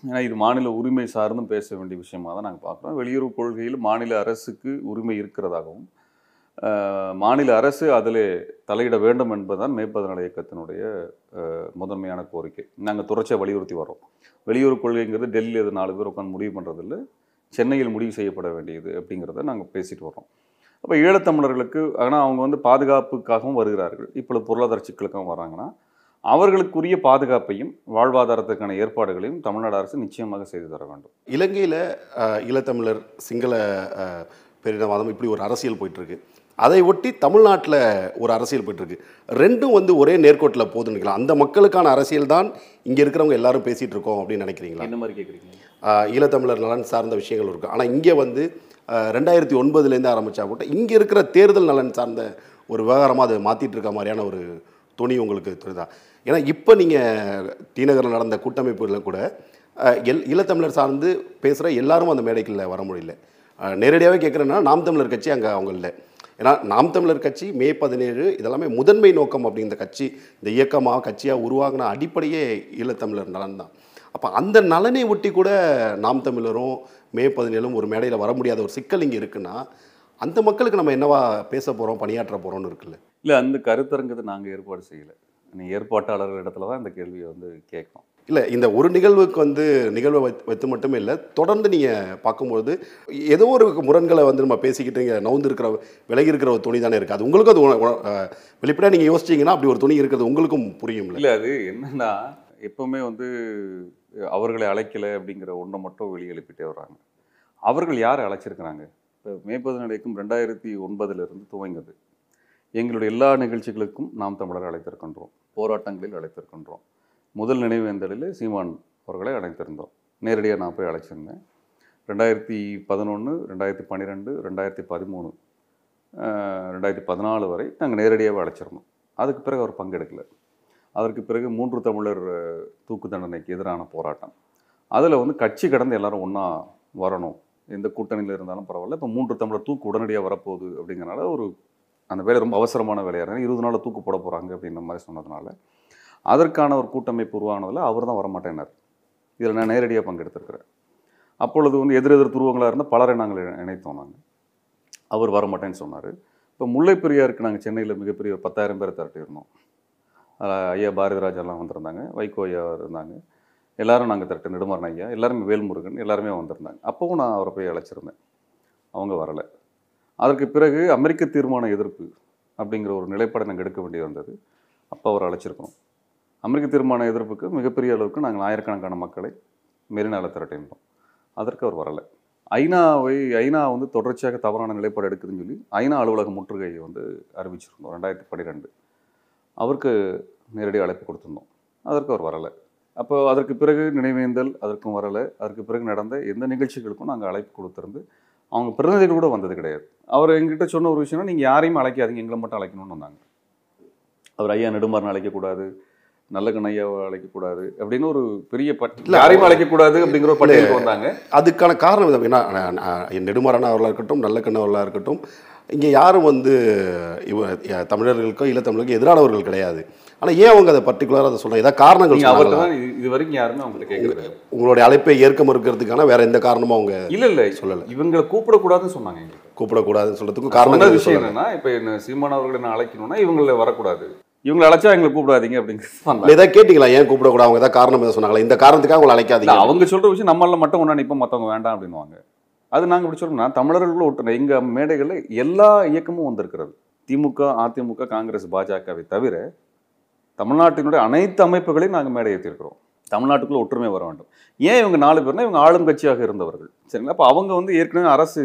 ஏன்னா இது மாநில உரிமை சார்ந்தும் பேச வேண்டிய விஷயமாக தான் நாங்கள் பார்க்குறோம். வெளியுறவு கொள்கையில் மாநில அரசுக்கு உரிமை இருக்கிறதாகவும் மாநில அரசு அதில் தலையிட வேண்டும் என்பதுதான் மேற்பதனடை இயக்கத்தினுடைய முதன்மையான கோரிக்கை. நாங்கள் தொடர்ச்சியாக வலியுறுத்தி வரோம் வெளியூர் கொள்கைங்கிறது டெல்லியில் அது நாலு பேர் உட்காந்து முடிவு பண்ணுறதில்ல சென்னையில் முடிவு செய்யப்பட வேண்டியது அப்படிங்கிறத நாங்கள் பேசிட்டு வரோம் அப்போ ஈழத்தமிழர்களுக்கு ஆனால் அவங்க வந்து பாதுகாப்புக்காகவும் வருகிறார்கள். இப்பொழுது பொருளாதார சிக்கலுக்காகவும் வராங்கன்னா அவர்களுக்குரிய பாதுகாப்பையும் வாழ்வாதாரத்துக்கான ஏற்பாடுகளையும் தமிழ்நாடு அரசு நிச்சயமாக செய்து தர வேண்டும். இலங்கையில் ஈழத்தமிழர் சிங்கள பேரினவாதம் இப்படி ஒரு அரசியல் போயிட்டுருக்கு. அதை ஒட்டி தமிழ்நாட்டில் ஒரு அரசியல் போயிட்டுருக்கு. ரெண்டும் வந்து ஒரே நேர்கோட்டில் போதுன்னு அந்த மக்களுக்கான அரசியல் தான் இங்கே இருக்கிறவங்க எல்லாரும் பேசிகிட்டு இருக்கோம் அப்படின்னு நினைக்கிறீங்களா? என்ன மாதிரி கேட்குறீங்க ஆஹ் ஈழத்தமிழர் நலன் சார்ந்த விஷயங்கள் இருக்குது ஆனால் இங்கே வந்து ரெண்டாயிரத்தி ஒன்பதுலேருந்து ஆரம்பித்தா கூட இங்கே இருக்கிற தேர்தல் நலன் சார்ந்த ஒரு விவகாரமாக அதை மாற்றிட்டு இருக்க மாதிரியான ஒரு துணி உங்களுக்கு தெரியுதா? ஏன்னா இப்போ நீங்கள் டிநகரில் நடந்த கூட்டமைப்புகளில் கூட எல் ஈழத்தமிழர் சார்ந்து பேசுகிற எல்லாரும் அந்த மேடைக்குள்ள வர முடியல. நேரடியாகவே கேட்குறேன்னா நாம் தமிழர் கட்சி அங்கே அவங்க இல்லை. ஏன்னா நாம் தமிழர் கட்சி மே பதினேழு இதெல்லாமே முதன்மை நோக்கம் அப்படிங்கிற கட்சி இந்த இயக்கமாக கட்சியாக உருவாகின அடிப்படையே ஈழத்தமிழர் நலன் தான் அப்போ அந்த நலனை ஒட்டி கூட நாம் தமிழரும் மே பதினேழும் ஒரு மேடையில் வர முடியாத ஒரு சிக்கல் இங்கே இருக்குன்னா அந்த மக்களுக்கு நம்ம என்னவா பேச போகிறோம் பணியாற்ற போகிறோம்னு இருக்குல்ல? இல்லை அந்த கருத்தரங்கத்தை நாங்கள் ஏற்பாடு செய்யலை. நீ ஏற்பாட்டாளர்கள் இடத்துல தான் இந்த கேள்வியை வந்து கேட்கணும் இல்லை இந்த ஒரு நிகழ்வுக்கு வந்து நிகழ்வை வைத்து வைத்து மட்டுமே இல்லை தொடர்ந்து நீங்கள் பார்க்கும்போது ஏதோ ஒரு முரண்களை வந்து நம்ம பேசிக்கிட்டு இங்கே நவுந்து இருக்கிற விலகி இருக்கிற ஒரு துணி தானே இருக்குது அது உங்களுக்கும் அது வெளிப்படையாக நீங்கள் யோசிச்சீங்கன்னா அப்படி ஒரு துணி இருக்கிறது உங்களுக்கும் புரியும் இல்லை அது என்னென்னா எப்போவுமே வந்து அவர்களை அழைக்கலை அப்படிங்கிற ஒன்றை மட்டும் வெளியே எழுப்பிட்டே வர்றாங்க. அவர்கள் யாரை அழைச்சிருக்கிறாங்க? இப்போ மே பதினடைக்கும் ரெண்டாயிரத்தி ஒன்பதுலேருந்து துவங்குது எங்களுடைய எல்லா நிகழ்ச்சிகளுக்கும் நாம் தமிழர் அழைத்திருக்கின்றோம். போராட்டங்களில் அழைத்திருக்கின்றோம். முதல் நினைவேந்தலில் சீமான் அவர்களை அழைத்திருந்தோம் நேரடியாக நான் போய் அழைச்சிருந்தேன். ரெண்டாயிரத்தி பதினொன்று ரெண்டாயிரத்தி பன்னிரெண்டு ரெண்டாயிரத்தி பதிமூணு ரெண்டாயிரத்தி பதினாலு வரை நாங்கள் நேரடியாகவே அழைச்சிருந்தோம். அதுக்கு பிறகு அவர் பங்கெடுக்கல. அதற்கு பிறகு மூன்று தமிழர் தூக்கு தண்டனைக்கு எதிரான போராட்டம். அதில் வந்து கட்சி கடந்து எல்லாரும் ஒன்றா வரணும். எந்த கூட்டணியில் இருந்தாலும் பரவாயில்ல. இப்போ மூன்று தமிழர் தூக்கு உடனடியாக வரப்போகுது அப்படிங்கிறனால ஒரு அந்த வேலை ரொம்ப அவசரமான வேலையாக இருந்தால் இருபது நாள் தூக்கு போட போகிறாங்க அப்படின்ற மாதிரி சொன்னதுனால அதற்கான ஒரு கூட்டமைப்பு உருவானதில் அவர் தான் வரமாட்டேனார். இதில் நான் நேரடியாக பங்கெடுத்திருக்கிறேன். அப்பொழுது வந்து எதிர் எதிர் துருவங்களாக இருந்தால் பலரை நாங்கள் இணை- இணைத்தோம் நாங்கள் அவர் வரமாட்டேன்னு சொன்னார். இப்போ முல்லை பெரியாருக்கு நாங்கள் சென்னையில் மிகப்பெரிய ஒரு பத்தாயிரம் பேரை திரட்டியிருந்தோம். ஐயா பாரதிராஜெல்லாம் வந்திருந்தாங்க வைகோ ஐயா இருந்தாங்க. எல்லாரும் நாங்கள் திரட்டு நெடுமாறன் ஐயா எல்லாருமே வேல்முருகன் எல்லாருமே வந்திருந்தாங்க. அப்போவும் நான் அவரை போய் அழைச்சிருந்தேன். அவங்க வரலை. அதற்கு பிறகு அமெரிக்க தீர்மான எதிர்ப்பு அப்படிங்கிற ஒரு நிலைப்பாடை நாங்கள் எடுக்க வேண்டியது வந்தது. அப்போ அவர் அழைச்சிருக்கணும் அமெரிக்க தீர்மான எதிர்ப்புக்கு மிகப்பெரிய அளவுக்கு நாங்கள் ஆயிரக்கணக்கான மக்களை மெரினால திரட்டியிருந்தோம். அதற்கு அவர் வரலை. ஐநாவை ஐநா வந்து தொடர்ச்சியாக தவறான நிலைப்பாடு எடுக்குதுன்னு சொல்லி ஐநா அலுவலக முற்றுகையை வந்து அறிவிச்சிருந்தோம் ரெண்டாயிரத்தி பன்னிரெண்டு. அவருக்கு நேரடி அழைப்பு கொடுத்துருந்தோம். அதற்கு அவர் வரலை. அப்போ அதற்கு பிறகு நினைவேந்தல் அதற்கும் வரலை. அதற்கு பிறகு நடந்த எந்த நிகழ்ச்சிகளுக்கும் நாங்கள் அழைப்பு கொடுத்துருந்து அவங்க பிரதிநிதிகள் கூட வந்தது கிடையாது. அவர் எங்கிட்ட சொன்ன ஒரு விஷயம்னா நீங்கள் யாரையும் அழைக்காதீங்க. எங்களை மட்டும் அழைக்கணும்னு வந்தாங்க. அவர் ஐயா நெடுமாறன் அழைக்கக்கூடாது. நல்ல கண்ணையாவை அழைக்கக்கூடாது அப்படின்னு ஒரு பெரிய பட் இல்ல, யாரையும் அழைக்கக்கூடாது அப்படிங்கிற ஒரு பட்டியலுக்கு வந்தாங்க. அதுக்கான காரணம் இது. ஏன்னா நெடுமாறன் அவர்களாக இருக்கட்டும் நல்ல அவர்களாக இருக்கட்டும் இங்கே யாரும் வந்து இவ தமிழர்களுக்கோ ஈழத்தமிழருக்கோ எதிரானவர்கள் கிடையாது. ஆனால் ஏன் அவங்க அதை பர்டிகுலராக அதை சொல்கிறாங்க ஏதாவது காரணங்கள் இது- வரைக்கும் யாருமே அவங்கள்ட்ட கேட்கறது உங்களுடைய அழைப்பை ஏற்க மறுக்கிறதுக்கான வேற எந்த காரணமும் அவங்க இல்ல இல்ல. சொல்லல. இவங்களை கூப்பிடக்கூடாதுன்னு சொன்னாங்க கூப்பிடக்கூடாதுன்னு சொல்றதுக்கும் சொன்ன காரணங்கள் விஷயம். என்னன்னா இப்ப என்ன சீமான் அவர்களை நான் அழைக்கணும்னா இவங்கள வரக்கூடாது. இவங்களை அழைச்சா எங்களை கூப்பிடாதீங்க அப்படிங்கிறது ஏதாவது கேட்டீங்களா? ஏன் கூப்பிடக்கூடாது? அவங்க ஏதாவது காரணம் எதாவது சொன்னாங்களா? இந்த காரணத்துக்காக உங்களை அழைக்காதீங்க. அவங்க சொல்ற விஷயம் நம்மள மட்டும் ஒன்றா நிற்போம் மற்றவங்க வேண்டாம் அப்படின்னுவாங்க. அது நாங்கள் இப்படி சொல்லணும்னா தமிழர்களும் ஒட்டு எங்க மேடைகளில் எல்லா இயக்கமும் வந்திருக்கிறது. திமுக அதிமுக காங்கிரஸ் பாஜகவை தவிர தமிழ்நாட்டினுடைய அனைத்து அமைப்புகளையும் நாங்கள் மேடை ஏற்றிருக்கிறோம் தமிழ்நாட்டுக்குள்ள ஒற்றுமை வர வேண்டும். ஏன் இவங்க நாலு பேர்னா இவங்க ஆளும் கட்சியாக இருந்தவர்கள். சரிங்களா? அப்போ அவங்க வந்து ஏற்கனவே அரசு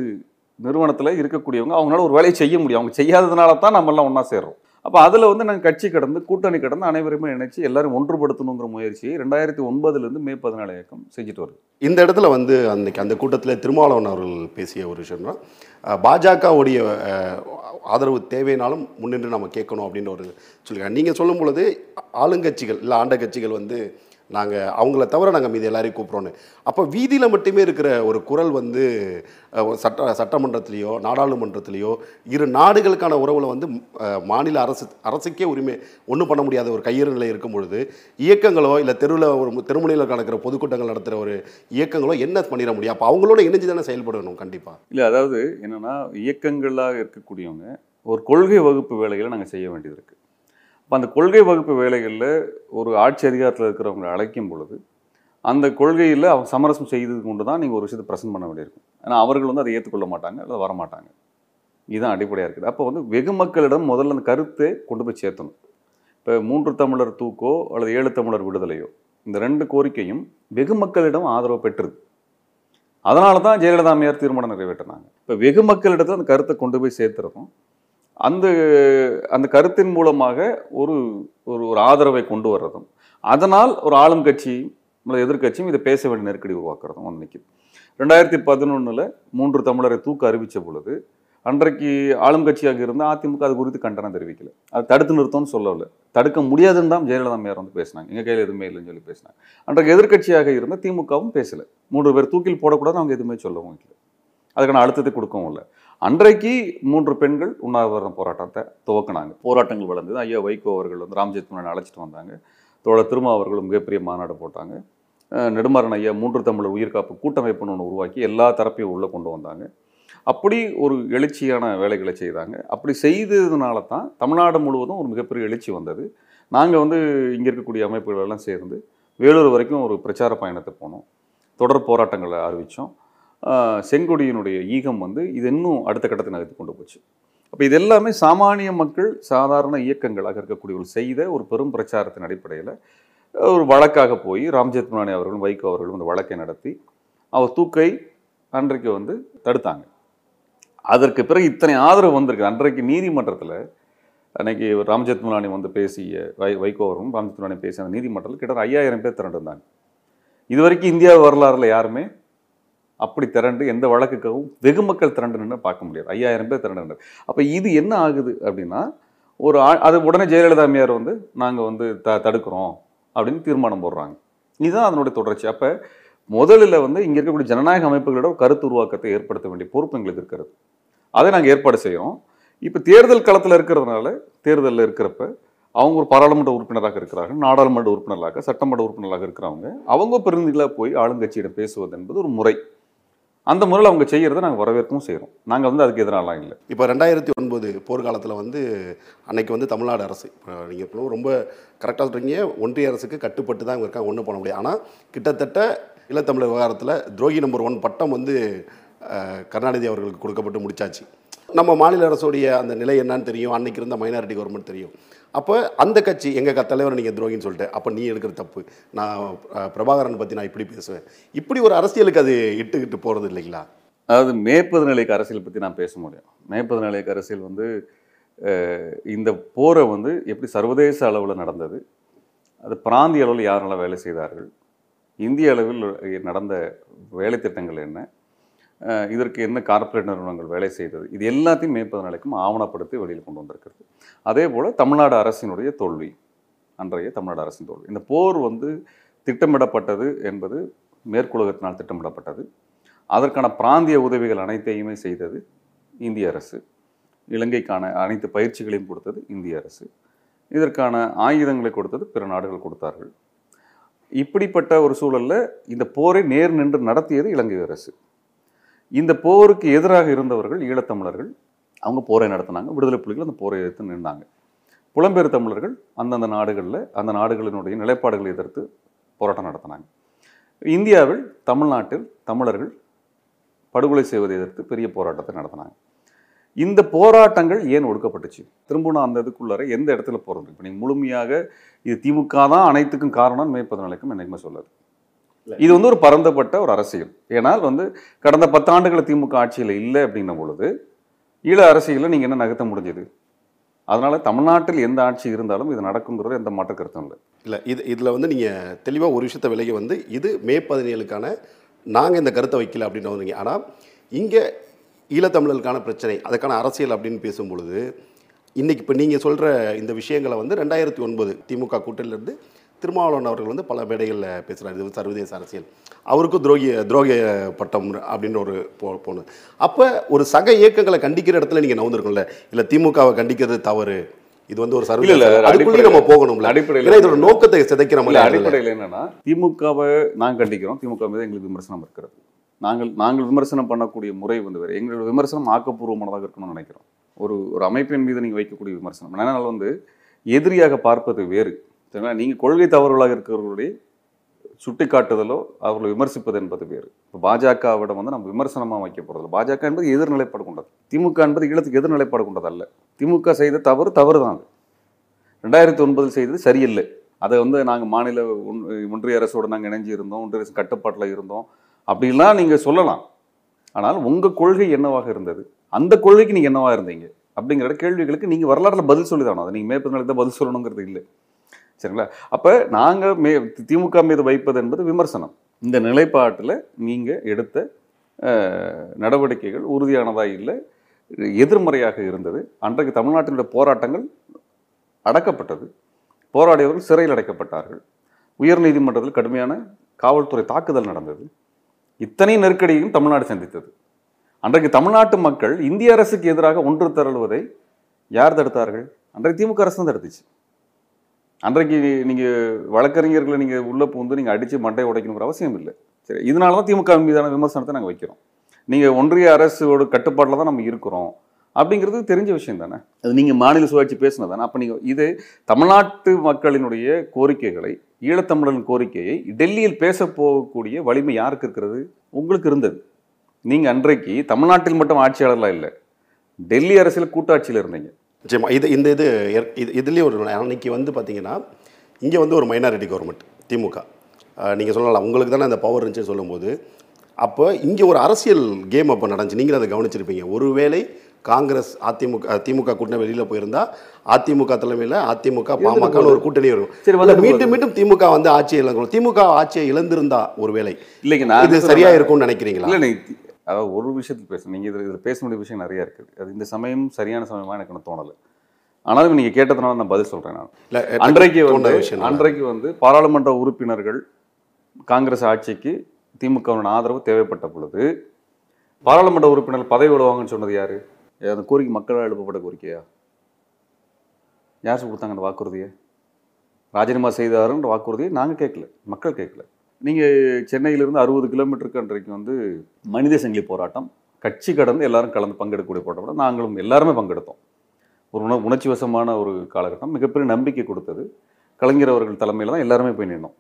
நிறுவனத்தில் இருக்கக்கூடியவங்க. அவங்களால ஒரு வேலையை செய்ய முடியும். அவங்க செய்யாததுனால தான் நம்ம எல்லாம் ஒன்றா சேர்றோம். அப்போ அதில் வந்து நாங்கள் கட்சி கடந்து கூட்டணி கடந்து அனைவருமே இணைச்சு எல்லாரும் ஒன்றுபடுத்தணுங்கிற முயற்சியை ரெண்டாயிரத்தி ஒன்பதுலேருந்து மே பதினாலு இயக்கம் செஞ்சுட்டு வருது. இந்த இடத்துல வந்து அன்னைக்கு அந்த கூட்டத்தில் திருமாவளவன் அவர்கள் பேசிய ஒரு விஷயம்னா பாஜகவுடைய ஆதரவு தேவைனாலும் முன்னின்று நம்ம கேட்கணும் அப்படின்னு ஒரு சொல்லியிருக்காங்க. நீங்கள் சொல்லும் பொழுது ஆளுங்கட்சிகள் இல்லை ஆண்ட கட்சிகள் வந்து நாங்கள் அவங்கள தவிர நாங்கள் மீது எல்லாரையும் கூப்பிட்றோன்னு. அப்போ வீதியில் மட்டுமே இருக்கிற ஒரு குரல் வந்து சட்ட சட்டமன்றத்திலேயோ நாடாளுமன்றத்திலேயோ இரு நாடுகளுக்கான உறவில் வந்து மாநில அரசு அரசுக்கே உரிமை ஒன்றும் பண்ண முடியாத ஒரு கையறு நிலை இருக்கும் பொழுது இயக்கங்களோ இல்லை தெருவில் ஒரு தெருமுனையில் நடக்கிற பொதுக்கூட்டங்கள் நடத்துகிற ஒரு இயக்கங்களோ என்ன பண்ணிட முடியும்? அப்போ அவங்களோட இணைஞ்சு தானே செயல்படணும் கண்டிப்பாக இல்லை அதாவது என்னன்னா இயக்கங்களாக இருக்கக்கூடியவங்க ஒரு கொள்கை வகுப்பு வேலைகளை நாங்கள் செய்ய வேண்டியது இருக்குது அப்போ அந்த கொள்கை வகுப்பு வேலைகளில் ஒரு ஆட்சி அதிகாரத்தில் இருக்கிறவங்களை அழைக்கும் பொழுது அந்த கொள்கையில் அவங்க சமரசம் செய்தது கொண்டு தான் நீங்கள் ஒரு விஷயத்தை ப்ரெசென்ட் பண்ண வேண்டியிருக்கும். ஏன்னா அவர்கள் வந்து அதை ஏற்றுக்கொள்ள மாட்டாங்க அல்லது வரமாட்டாங்க. இதுதான் அடிப்படையாக இருக்குது. அப்போ வந்து வெகு மக்களிடம் முதல்ல அந்த கருத்தை கொண்டு போய் சேர்த்தணும். இப்போ மூன்று தமிழர் தூக்கோ அல்லது ஏழு தமிழர் விடுதலையோ இந்த ரெண்டு கோரிக்கையும் வெகு மக்களிடம் ஆதரவு பெற்றுது. அதனால தான் ஜெயலலிதா அம்மையார் தீர்மானம் நிறைவேற்றினாங்க. இப்போ வெகு மக்களிடத்தில் அந்த கருத்தை கொண்டு போய் சேர்த்துறதும் அந்த அந்த கருத்தின் மூலமாக ஒரு ஒரு ஒரு ஆதரவை கொண்டு வர்றதும் அதனால் ஒரு ஆளும் கட்சி அல்லது எதிர்க்கட்சியும் இதை பேச வேண்டிய நெருக்கடி உருவாக்குறதும் வந்து நிற்கிது ரெண்டாயிரத்தி பதினொன்றில் மூன்று தமிழரை தூக்க அறிவித்த பொழுது அன்றைக்கு ஆளும் கட்சியாக இருந்தால் அதிமுக அது குறித்து கண்டனம் தெரிவிக்கல. அது தடுத்து நிறுத்தம்னு சொல்லவில்லை தடுக்க முடியாதுன்னு தான் ஜெயலலிதா மேயர் வந்து பேசினாங்க. எங்கள் கையில் எதுவுமே இல்லைன்னு சொல்லி பேசினாங்க. அன்றைக்கு எதிர்க்கட்சியாக இருந்த திமுகவும் பேசலை. மூன்று பேர் தூக்கில் போடக்கூடாது அவங்க எதுவுமே சொல்லவும் இல்லை. அதுக்கான அழுத்தத்தை கொடுக்கவும் இல்லை. அன்றைக்கு மூன்று பெண்கள் உண்ணாவிரதம் போராட்டத்தை துவக்கினாங்க. போராட்டங்கள் வளர்ந்தது. ஐயா வைகோ அவர்கள் வந்து ராம்ஜெத் முன்னாடி அழைச்சிட்டு வந்தாங்க. தோழர் திருமா அவர்களும் மிகப்பெரிய மாநாடு போட்டாங்க. நெடுமாறன் ஐயா மூன்று தமிழர் உயிர்காப்பு கூட்டமைப்புன்னு ஒன்று உருவாக்கி எல்லா தரப்பையும் உள்ளே கொண்டு வந்தாங்க. அப்படி ஒரு எழுச்சியான வேலைகளை செய்தாங்க. அப்படி செய்ததுனால தான் தமிழ்நாடு முழுவதும் ஒரு மிகப்பெரிய எழுச்சி வந்தது. நாங்கள் வந்து இங்கே இருக்கக்கூடிய அமைப்புகளெல்லாம் சேர்ந்து வேலூர் வரைக்கும் ஒரு பிரச்சார பயணத்தை போனோம். தொடர் போராட்டங்களை அறிவித்தோம் செங்கொடியினுடைய ஈகம் வந்து இது இன்னும் அடுத்த கட்டத்தை நகர்த்தி கொண்டு போச்சு. அப்போ இது எல்லாமே சாமானிய மக்கள் சாதாரண இயக்கங்களாக இருக்கக்கூடியவர்கள் செய்த ஒரு பெரும் பிரச்சாரத்தின் அடிப்படையில் ஒரு வழக்காக போய் ராம்ஜெத்மலானி அவர்களும் வைகோ அவர்களும் அந்த வழக்கை நடத்தி அவர் தூக்கை அன்றைக்கு வந்து தடுத்தாங்க. அதற்கு பிறகு இத்தனை ஆதரவு வந்திருக்கு. அன்றைக்கு நீதிமன்றத்தில் அன்னைக்கு ராம்ஜெத் மலானி வந்து பேசிய வை வைகோ அவர்களும் ராம்ஜெத் பேசிய அந்த நீதிமன்றத்தில் கிட்டத்தட்ட ஐயாயிரம் பேர் திரண்டிருந்தாங்க இது வரைக்கும் இந்தியா வரலாறுல யாருமே அப்படி திரண்டு எந்த வழக்குக்காகவும் வெகு மக்கள் திரண்டு நின்று பார்க்க முடியாது. ஐயாயிரம் பேர் திரண்டு நின்று. அப்போ இது என்ன ஆகுது அப்படின்னா ஒரு ஆ- அது உடனே ஜெயலலிதா அம்மையார் வந்து நாங்கள் வந்து த தடுக்கிறோம் அப்படின்னு தீர்மானம் போடுறாங்க. இதுதான் அதனுடைய தொடர்ச்சி. அப்போ முதலில் வந்து இங்கே இருக்கக்கூடிய ஜனநாயக அமைப்புகளோட கருத்து உருவாக்கத்தை ஏற்படுத்த வேண்டிய பொறுப்பு எங்களுக்கு இருக்கிறது. அதை நாங்கள் ஏற்பாடு செய்கிறோம் இப்போ தேர்தல் களத்தில் இருக்கிறதுனால தேர்தலில் இருக்கிறப்ப அவங்க ஒரு பாராளுமன்ற உறுப்பினராக இருக்கிறார்கள் நாடாளுமன்ற உறுப்பினராக சட்டமன்ற உறுப்பினராக இருக்கிறவங்க. அவங்க பிரதிநிதிகளாக போய் ஆளுங்கட்சியிடம் பேசுவது என்பது ஒரு முறை. அந்த முறையில் அவங்க செய்கிறத நாங்கள் வரவேற்கவும் செய்கிறோம் நாங்கள் வந்து அதுக்கு எதிராலாம் இல்லை. இப்போ ரெண்டாயிரத்தி ஒன்பது போர்க்காலத்தில் வந்து அன்னைக்கு வந்து தமிழ்நாடு அரசு. நீங்கள் ரொம்ப கரெக்டாக சொல்கிறீங்க ஒன்றிய அரசுக்கு கட்டுப்பட்டு தான் இவங்க இருக்காங்க ஒன்றும் பண்ண முடியும் ஆனால் கிட்டத்தட்ட இளத்தமிழர் விவகாரத்தில் துரோகி நம்பர் ஒன் பட்டம் வந்து கருணாநிதி அவர்களுக்கு கொடுக்கப்பட்டு முடிச்சாச்சு. நம்ம மாநில அரசுடைய அந்த நிலை என்னன்னு தெரியும். அன்னைக்கு இருந்த மைனாரிட்டி கவர்மெண்ட் தெரியும். அப்போ அந்த கட்சி எங்கள் தலைவர் நீங்கள் துரோகின்னு சொல்லிட்டு அப்போ நீ எடுக்கிற தப்பு. நான் பிரபாகரன் பற்றி நான் இப்படி பேசுவேன். இப்படி ஒரு அரசியலுக்கு அது இட்டுக்கிட்டு போகிறது இல்லைங்களா? அதாவது மேற்பது நிலைக்கு அரசியல் பற்றி நான் பேச முடியும். மேற்பது நிலைக்கு அரசியல் வந்து இந்த போரை வந்து எப்படி சர்வதேச அளவில் நடந்தது அது பிராந்திய அளவில் யாரெல்லாம் வேலை செய்தார்கள் இந்திய அளவில் நடந்த வேலை திட்டங்கள் என்ன இதற்கு என்ன கார்ப்பரேட் நிறுவனங்கள் வேலை செய்தது? இது எல்லாத்தையும் மேற்பது நிலைக்கும் ஆவணப்படுத்தி வெளியில் கொண்டு வந்திருக்கிறது. அதே போல் தமிழ்நாடு அரசினுடைய தோல்வி அன்றைய தமிழ்நாடு அரசின் தோல்வி. இந்த போர் வந்து திட்டமிடப்பட்டது என்பது மேற்குலகத்தினால் திட்டமிடப்பட்டது. அதற்கான பிராந்திய உதவிகள் அனைத்தையுமே செய்தது இந்திய அரசு. இலங்கைக்கான அனைத்து பயிற்சிகளையும் கொடுத்தது இந்திய அரசு. இதற்கான ஆயுதங்களை கொடுத்தது பிற நாடுகள் கொடுத்தார்கள். இப்படிப்பட்ட ஒரு சூழலில் இந்த போரை நேர் நின்று நடத்தியது இலங்கை அரசு. இந்த போருக்கு எதிராக இருந்தவர்கள் ஈழத்தமிழர்கள் அவங்க போரை நடத்தினாங்க. விடுதலை புலிகள் அந்த போரை எதிர்த்து நின்றாங்க. புலம்பெயர் தமிழர்கள் அந்தந்த நாடுகளில் அந்த நாடுகளினுடைய நிலைப்பாடுகளை எதிர்த்து போராட்டம் நடத்தினாங்க. இந்தியாவில் தமிழ்நாட்டில் தமிழர்கள் படுகொலை செய்வதை எதிர்த்து பெரிய போராட்டத்தை நடத்தினாங்க. இந்த போராட்டங்கள் ஏன் ஒடுக்கப்பட்டுச்சு? திரும்ப நான் அந்த இதுக்குள்ளார எந்த இடத்துல போகிறது இப்போ நீங்கள் முழுமையாக இது திமுக தான் அனைத்துக்கும் காரணம் மேற்பது நிலைக்கும் என்னைக்குமே சொல்லாது இது வந்து ஒரு பரந்தப்பட்ட ஒரு அரசியல். ஏன்னால் வந்து கடந்த பத்தாண்டுகளை திமுக ஆட்சியில் இல்லை அப்படின்னும் பொழுது ஈழ அரசியலில் நீங்கள் என்ன நகர்த்த முடிஞ்சது? அதனால் தமிழ்நாட்டில் எந்த ஆட்சி இருந்தாலும் இது நடக்குங்கிறது எந்த மாற்ற கருத்தும் இல்லை. இல்லை இது இதில் வந்து நீங்கள் தெளிவாக ஒரு விஷயத்தை விலகி வந்து இது மே பதினேழுக்கான நாங்கள் இந்த கருத்தை வைக்கல அப்படின்னு வந்தீங்க. ஆனால் இங்கே ஈழத்தமிழர்களுக்கான பிரச்சனை அதுக்கான அரசியல் அப்படின்னு பேசும் பொழுது இன்றைக்கி இப்போ நீங்கள் சொல்கிற இந்த விஷயங்களை வந்து ரெண்டாயிரத்தி ஒன்பது திமுக கூட்டணியிலேருந்து திருமாவளவன் அவர்கள் வந்து பல மேடைகளில் பேசுகிறார் இது சர்வதேச அரசியல். அவருக்கும் துரோகி துரோக பட்டம் அப்படின்னு ஒரு போ போகணும் அப்போ ஒரு சக இயக்கங்களை கண்டிக்கிற இடத்துல நீங்கள் நவுந்திருக்கும்ல? இல்லை திமுகவை கண்டிக்கிறது தவறு. இது வந்து ஒரு இல்ல, அதுக்குள்ளேயும் நம்ம போகணும்ல? அடிப்படையில- இதோட நோக்கத்தை சிதைக்கிற மாதிரி. அடிப்படையில் என்னன்னா திமுகவை நான் கண்டிக்கிறோம். திமுக மீது எங்களுக்கு விமர்சனம் இருக்கிறது. நாங்கள் நாங்கள் விமர்சனம் பண்ணக்கூடிய முறை வந்து வேறு. எங்களோட விமர்சனம் ஆக்கப்பூர்வமானதாக இருக்கணும்னு நினைக்கிறோம். ஒரு ஒரு அமைப்பின் மீது நீங்கள் வைக்கக்கூடிய விமர்சனம். அதனால் வந்து எதிரியாக பார்ப்பது வேறு. சரிங்களா? நீங்கள் கொள்கை தவறுகளாக இருக்கிறவர்களுடைய சுட்டிக்காட்டுதலோ அவர்களை விமர்சிப்பது என்பது வேறு. இப்போ பாஜகவிடம் வந்து நம்ம விமர்சனமாக வைக்க போகிறது பாஜக என்பது எதிர்நிலைப்பாடு கொண்டது. திமுக என்பது ஈழத்துக்கு எதிர்நிலைப்பாடு கொண்டது அல்ல திமுக செய்த தவறு தவறு தான் அது. ரெண்டாயிரத்தி ஒன்பதில் செய்தது சரியில்லை. அதை வந்து நாங்கள் மாநில ஒன்றிய அரசோடு நாங்கள் இணைஞ்சு இருந்தோம் ஒன்றிய அரசு கட்டுப்பாட்டில் இருந்தோம். அப்படிலாம் நீங்கள் சொல்லலாம். ஆனால் உங்கள் கொள்கை என்னவாக இருந்தது? அந்த கொள்கைக்கு நீங்கள் என்னவாக இருந்தீங்க? அப்படிங்கிற கேள்விகளுக்கு நீங்கள் வரலாற்றில் பதில் சொல்லி தானோ அதை நீங்கள் மேற்பது தான் பதில் சொல்லணுங்கிறது இல்லை. சரிங்களா? அப்போ நாங்கள் மே திமுக மீது வைப்பது என்பது விமர்சனம். இந்த நிலைப்பாட்டில் நீங்கள் எடுத்த நடவடிக்கைகள் உறுதியானதாக இல்லை எதிர்மறையாக இருந்தது. அன்றைக்கு தமிழ்நாட்டினுடைய போராட்டங்கள் அடக்கப்பட்டது. போராடியவர்கள் சிறையில் அடைக்கப்பட்டார்கள். உயர்நீதிமன்றத்தில் கடுமையான காவல்துறை தாக்குதல் நடந்தது. இத்தனை நெருக்கடியையும் தமிழ்நாடு சந்தித்தது. அன்றைக்கு தமிழ்நாட்டு மக்கள் இந்திய அரசுக்கு எதிராக ஒன்று திரளுவதை யார் தடுத்தார்கள்? அன்றைக்கு திமுக அரசு தான் தடுத்துச்சு. அன்றைக்கு நீங்கள் வழக்கறிஞர்களை நீங்கள் உள்ளே பூந்து நீங்கள் அடித்து மண்டை உடைக்கணுங்கிற அவசியம் இல்லை. சரி இதனால தான் திமுக மீதான விமர்சனத்தை நாங்கள் வைக்கிறோம். நீங்கள் ஒன்றிய அரசோட கட்டுப்பாட்டில் தான் நம்ம இருக்கிறோம் அப்படிங்கிறது தெரிஞ்ச விஷயம் தானே. அது நீங்கள் மாநில சுயாட்சி பேசினது தானே. அப்போ நீங்கள் இது தமிழ்நாட்டு மக்களினுடைய கோரிக்கைகளை ஈழத்தமிழரின் கோரிக்கையை டெல்லியில் பேச போகக்கூடிய வலிமை யாருக்கு இருக்கிறது? உங்களுக்கு இருந்தது. நீங்கள் அன்றைக்கு தமிழ்நாட்டில் மட்டும் ஆட்சியாளர்லாம் இல்லை டெல்லி அரசியல் கூட்டாட்சியில் இருந்தீங்க. நிச்சயமா. இது இந்த இது இது இதுலேயும் ஒரு அன்னைக்கு வந்து பார்த்தீங்கன்னா இங்கே வந்து ஒரு மைனாரிட்டி கவர்மெண்ட் திமுக. நீங்கள் சொல்லலாம். உங்களுக்கு தானே அந்த பவர் இருந்துச்சுன்னு சொல்லும்போது அப்போ இங்கே ஒரு அரசியல் கேம் அப்போ நடந்துச்சு. நீங்களும் அதை கவனிச்சிருப்பீங்க. ஒருவேளை காங்கிரஸ் அதிமுக திமுக கூட்டணி வெளியில் போயிருந்தா அதிமுக தலைமையில் அதிமுக பாமக ஒரு கூட்டணி வரும். மீண்டும் மீண்டும் திமுக வந்து ஆட்சியை இழக்கணும் திமுக ஆட்சியை இழந்திருந்தா ஒருவேளை இல்லைங்க நான் இது என்ன சரியா சொல்றேன்? இருக்கும்னு நினைக்கிறீங்களா? இல்லை அதாவது ஒரு விஷயத்துக்கு பேசணும் நீங்கள் இதில் இதில் பேச வேண்டிய விஷயம் நிறைய இருக்குது. அது இந்த சமயம் சரியான சமயமாக எனக்கு ஒன்றும் தோணலை. ஆனாலும் நீங்கள் கேட்டதுனால நான் பதில் சொல்கிறேன் நான். அன்றைக்கு வந்து. அன்றைக்கு வந்து பாராளுமன்ற உறுப்பினர்கள் காங்கிரஸ் ஆட்சிக்கு திமுகவின் ஆதரவு தேவைப்பட்ட பொழுது பாராளுமன்ற உறுப்பினர்கள் பதவி விடுவாங்கன்னு சொன்னது யாரு? அந்த கோரிக்கை மக்களால் எழுப்பப்பட்ட கோரிக்கையா? யார் கொடுத்தாங்க அந்த வாக்குறுதியை? ராஜினாமா செய்தாருன்ற வாக்குறுதியை நாங்கள் கேட்கல மக்கள் கேட்கல. நீங்கள் சென்னையிலிருந்து அறுபது கிலோமீட்டருக்கு அன்றைக்கு வந்து மனித சங்கிலி போராட்டம் கட்சி கடந்து எல்லாரும் கலந்து பங்கெடுக்கக்கூடிய போராட்டம். நாங்களும் எல்லாருமே பங்கெடுத்தோம். ஒரு உண உணர்ச்சி வசமான ஒரு காலகட்டம். மிகப்பெரிய நம்பிக்கை கொடுத்தது. கலைஞர் அவர்கள் தலைமையில் தான் எல்லாருமே போய் நின்னோம்.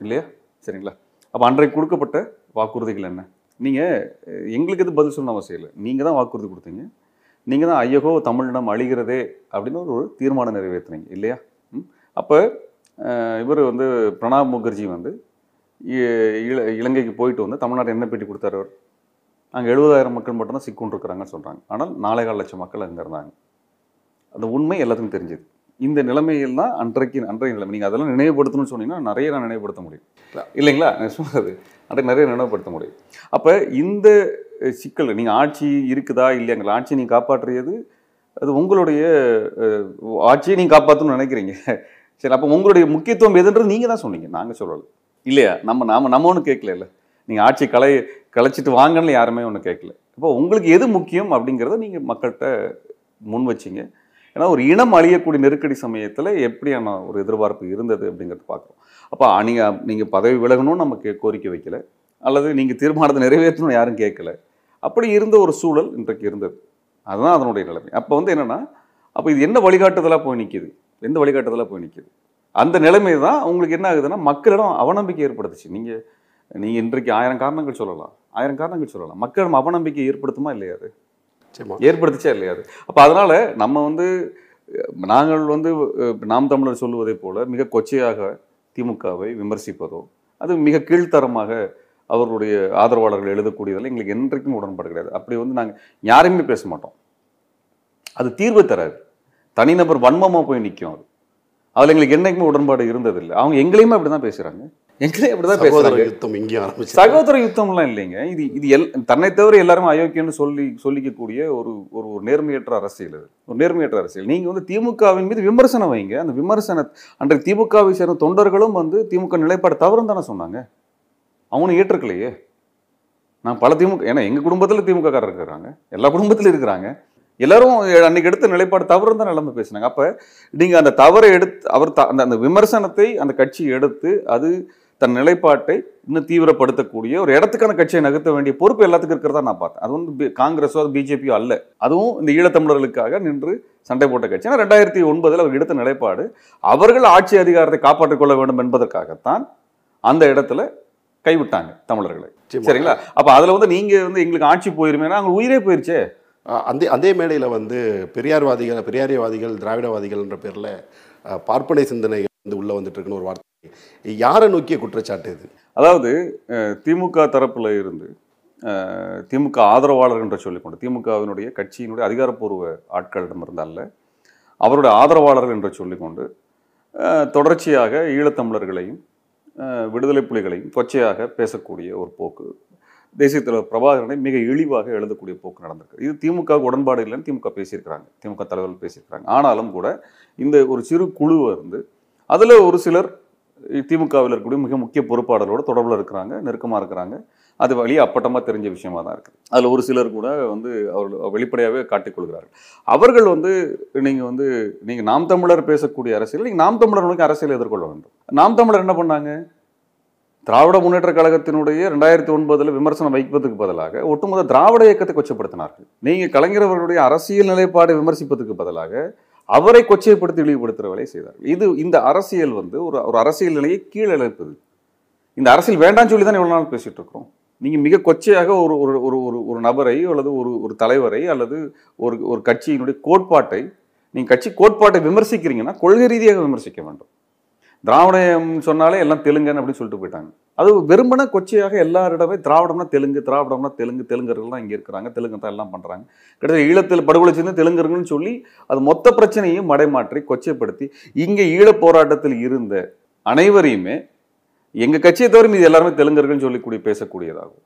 இல்லையா? சரிங்களா? அப்போ அன்றைக்கு கொடுக்கப்பட்ட வாக்குறுதிகள் என்ன? நீங்கள் எங்களுக்கு எது பதில் சொல்லணும் அவசியம் இல்லை. நீங்கள் தான் வாக்குறுதி கொடுத்தீங்க. நீங்கள் தான் ஐயகோ தமிழினம் அழிகிறதே அப்படின்னு ஒரு தீர்மானம் நிறைவேற்றினீங்க. இல்லையா? ம். அப்போ இவர் வந்து பிரணாப் முகர்ஜி வந்து இல- இலங்கைக்கு போயிட்டு வந்து தமிழ்நாடு என்ன பேட்டி கொடுத்தாரு அவர்? அங்கே எழுபதாயிரம் மக்கள் மட்டும்தான் சிக்குண்டிருக்கிறாங்கன்னு சொல்கிறாங்க ஆனால் நாலேகால் லட்சம் மக்கள் அங்கே இருந்தாங்க. அந்த உண்மை எல்லாத்துக்கும் தெரிஞ்சது. இந்த நிலைமையில் தான் அன்றைக்கு அன்றைய நிலைமை. நீங்கள் அதெல்லாம் நினைவுபடுத்தணும்னு சொன்னீங்கன்னா நிறைய நான் நினைவுபடுத்த முடியும். இல்லைங்களா? நான் சொன்னது அன்றைக்கு நிறைய நினைவுபடுத்த முடியும். அப்போ இந்த சிக்கல் நீங்கள் ஆட்சி இருக்குதா இல்லையாங்களா ஆட்சியை நீங்கள் காப்பாற்றியது அது உங்களுடைய ஆட்சியை நீங்கள் காப்பாற்றணும்னு நினைக்கிறீங்க. சரி அப்போ உங்களுடைய முக்கியத்துவம் எதுன்றது நீங்கள் தான் சொன்னீங்க. நாங்கள் சொல்லலை. இல்லையா? நம்ம நாம நம்ம ஒன்றும் கேட்கல இல்லை. நீங்கள் ஆட்சி கலை கலைச்சிட்டு வாங்கன்னு யாருமே ஒன்றும் கேட்கல. அப்போ உங்களுக்கு எது முக்கியம் அப்படிங்கிறத நீங்கள் மக்கள்கிட்ட முன் வச்சிங்க. ஏன்னா ஒரு இனம் அழியக்கூடிய நெருக்கடி சமயத்தில் எப்படியான ஒரு எதிர்பார்ப்பு இருந்தது அப்படிங்கிறத பார்க்குறோம். அப்போ நீங்கள் நீங்கள் பதவி விலகணும்னு நம்ம கே கோரிக்கை வைக்கல. அல்லது நீங்கள் தீர்மானத்தை நிறைவேற்றணும்னு யாரும் கேட்கல. அப்படி இருந்த ஒரு சூழல் இன்றைக்கு இருந்தது. அதுதான் அதனுடைய நிலைமை. அப்போ வந்து என்னென்னா அப்போ இது என்ன வழிகாட்டுதலாக போய் நிற்கிது எந்த வழிகாட்டுதலாக போய் நிற்கிது அந்த நிலைமை தான் உங்களுக்கு என்ன ஆகுதுன்னா மக்களிடம் அவநம்பிக்கை ஏற்படுத்துச்சு. நீங்கள் நீங்கள் இன்றைக்கு ஆயிரம் காரணங்கள் சொல்லலாம். ஆயிரம் காரணங்கள் சொல்லலாம். மக்களிடம் அவநம்பிக்கை ஏற்படுத்துமா இல்லையா அது? நிச்சயமா. ஏற்படுத்துச்சா இல்லையா அது? அப்போ அதனால நம்ம வந்து நாங்கள் வந்து நாம் தமிழர் சொல்லுவதைப் போல மிக கொச்சையாக திமுகவை விமர்சிப்பதோ அது மிக கீழ்த்தரமாக அவர்களுடைய ஆதரவாளர்கள் எழுதக்கூடியதில் எங்களுக்கு என்றைக்கும் உடன்பாடு கிடையாது. அப்படி வந்து நாங்கள் யாரையுமே பேச மாட்டோம். அது தீர்வு தராது. தனிநபர் வன்மமாக போய் நிற்கும் அது. அதில் எங்களுக்கு என்னைக்குமே உடன்பாடு இருந்ததில்லை. அவங்க எங்களையுமே அப்படி தான் பேசுகிறாங்க எங்களையும் அப்படி தான் பேசுகிறாங்க யுத்தம் இங்கேயும் ஆரம்பிச்சு சகோதர யுத்தம்லாம் இல்லைங்க. இது இது எல் தன்னை தவிர எல்லாருமே அயோக்கியன்னு சொல்லி சொல்லிக்கக்கூடிய ஒரு ஒரு ஒரு நேர்மையற்ற அரசியல் இது. ஒரு நேர்மையற்ற அரசியல். நீங்கள் வந்து திமுகவின் மீது விமர்சனம் வைங்க. அந்த விமர்சன அன்றைக்கு திமுகவை சேர்ந்த தொண்டர்களும் வந்து திமுக நிலைப்பாடு தவறுன்னு தானே சொன்னாங்க. அவனும் ஏற்றுக்கலையே. நான் பல திமுக ஏன்னா எங்கள் குடும்பத்தில் திமுக காரர் இருக்கிறாங்க. எல்லா குடும்பத்திலும் இருக்கிறாங்க. எல்லாரும் அன்னைக்கு எடுத்த நிலைப்பாடு தவறுன்னு தான் நிலைமை பேசினாங்க. அப்போ நீங்கள் அந்த தவறை எடுத்து அவர் த- அந்த அந்த விமர்சனத்தை அந்த கட்சி எடுத்து அது தன் நிலைப்பாட்டை இன்னும் தீவிரப்படுத்தக்கூடிய ஒரு இடத்துக்கான கட்சியை நகர்த்த வேண்டிய பொறுப்பு எல்லாத்துக்கும் இருக்கிறதா நான் பார்த்தேன். அது வந்து காங்கிரஸோ அது பிஜேபியோ அல்ல. அதுவும் இந்த ஈழத்தமிழர்களுக்காக நின்று சண்டை போட்ட கட்சி. ஏன்னா ரெண்டாயிரத்தி ஒன்பதில் அவர் எடுத்த நிலைப்பாடு அவர்கள் ஆட்சி அதிகாரத்தை காப்பாற்றிக் கொள்ள வேண்டும் என்பதற்காகத்தான் அந்த இடத்துல கைவிட்டாங்க தமிழர்களை. சரிங்களா? அப்ப அதுல வந்து நீங்க வந்து எங்களுக்கு ஆட்சி போயிருமேனா? அவங்க உயிரே போயிருச்சே. அந்த அதே மேடையில் வந்து பெரியார்வாதிகள் பெரியாரியவாதிகள் திராவிடவாதிகள்ன்ற பேரில் பார்ப்பனை சிந்தனை வந்து உள்ளே வந்துட்டு இருக்குன்னு ஒரு வார்த்தை. யாரை நோக்கிய குற்றச்சாட்டு இது? அதாவது திமுக தரப்பில் இருந்து திமுக ஆதரவாளர் என்று சொல்லிக்கொண்டு திமுகவினுடைய கட்சியினுடைய அதிகாரப்பூர்வ ஆட்களிடம் அல்ல அவருடைய ஆதரவாளர்கள் என்று சொல்லிக்கொண்டு தொடர்ச்சியாக ஈழத்தமிழர்களையும் விடுதலை புலிகளையும் கொச்சையாக பேசக்கூடிய ஒரு போக்கு தேசிய தலைவர் பிரபாகரனை மிக இழிவாக எழுதக்கூடிய போக்கு நடந்திருக்கு. இது திமுக உடன்பாடு இல்லைன்னு திமுக பேசியிருக்கிறாங்க. திமுக தலைவர்கள் பேசியிருக்கிறாங்க. ஆனாலும் கூட இந்த ஒரு சிறு குழு வந்து அதில் ஒரு சிலர் திமுகவில் இருக்கக்கூடிய மிக முக்கிய பொறுப்பாளரோட தொடர்பில் இருக்கிறாங்க நெருக்கமாக இருக்கிறாங்க. அது வழியே அப்பட்டமாக தெரிஞ்ச விஷயமா தான் இருக்குது. அதில் ஒரு சிலர் கூட வந்து அவர் வெளிப்படையாகவே காட்டிக்கொள்கிறார்கள். அவர்கள் வந்து நீங்கள் வந்து நீங்கள் நாம் தமிழர் பேசக்கூடிய அரசியல் நீங்கள் நாம் தமிழர் அரசியல் எதிர்கொள்ள வேண்டும். நாம் தமிழர் என்ன பண்ணாங்க? திராவிட முன்னேற்ற கழகத்தினுடைய ரெண்டாயிரத்தி ஒன்பதுல விமர்சனம் வைப்பதற்கு பதிலாக ஒட்டுமொத்த திராவிட இயக்கத்தை கொச்சப்படுத்தினார்கள். நீங்க கலைஞர் அவர்களுடைய அரசியல் நிலைப்பாடை விமர்சிப்பதற்கு பதிலாக அவரை கொச்சைப்படுத்தி இழிவுபடுத்துகிற வேலையை செய்தார்கள் இது இந்த அரசியல் வந்து ஒரு ஒரு அரசியல் நிலையை கீழிழப்பது இந்த அரசியல் வேண்டாம்னு சொல்லி தான் இவ்வளோ நாள் பேசிட்டு இருக்கிறோம். நீங்க மிக கொச்சையாக ஒரு ஒரு ஒரு ஒரு ஒரு நபரை அல்லது ஒரு ஒரு தலைவரை அல்லது ஒரு ஒரு கட்சியினுடைய கோட்பாட்டை நீங்க கட்சி கோட்பாட்டை விமர்சிக்கிறீங்கன்னா கொள்கை ரீதியாக விமர்சிக்க வேண்டும். திராவிடம் சொன்னாலே எல்லாம் தெலுங்குன்னு அப்படின்னு சொல்லிட்டு போயிட்டாங்க. அது வெறுமனே கொச்சையாக எல்லாரிடமே திராவிடம்னா தெலுங்கு திராவிடம்னா தெலுங்கு தெலுங்கர்கள் தான் இங்கே இருக்கிறாங்க. தெலுங்கு தான் எல்லாம் பண்ணுறாங்க கிட்டத்தட்ட ஈழத்தில் படுகொலை செய்து தெலுங்கர்கள்னு சொல்லி அது மொத்த பிரச்சனையும் மடைமாற்றி கொச்சைப்படுத்தி இங்கே ஈழப் போராட்டத்தில் இருந்த அனைவரையுமே எங்கள் கட்சியை தவிர மீது எல்லாருமே தெலுங்கர்கள்னு சொல்லிக்கூடி பேசக்கூடியதாகும்.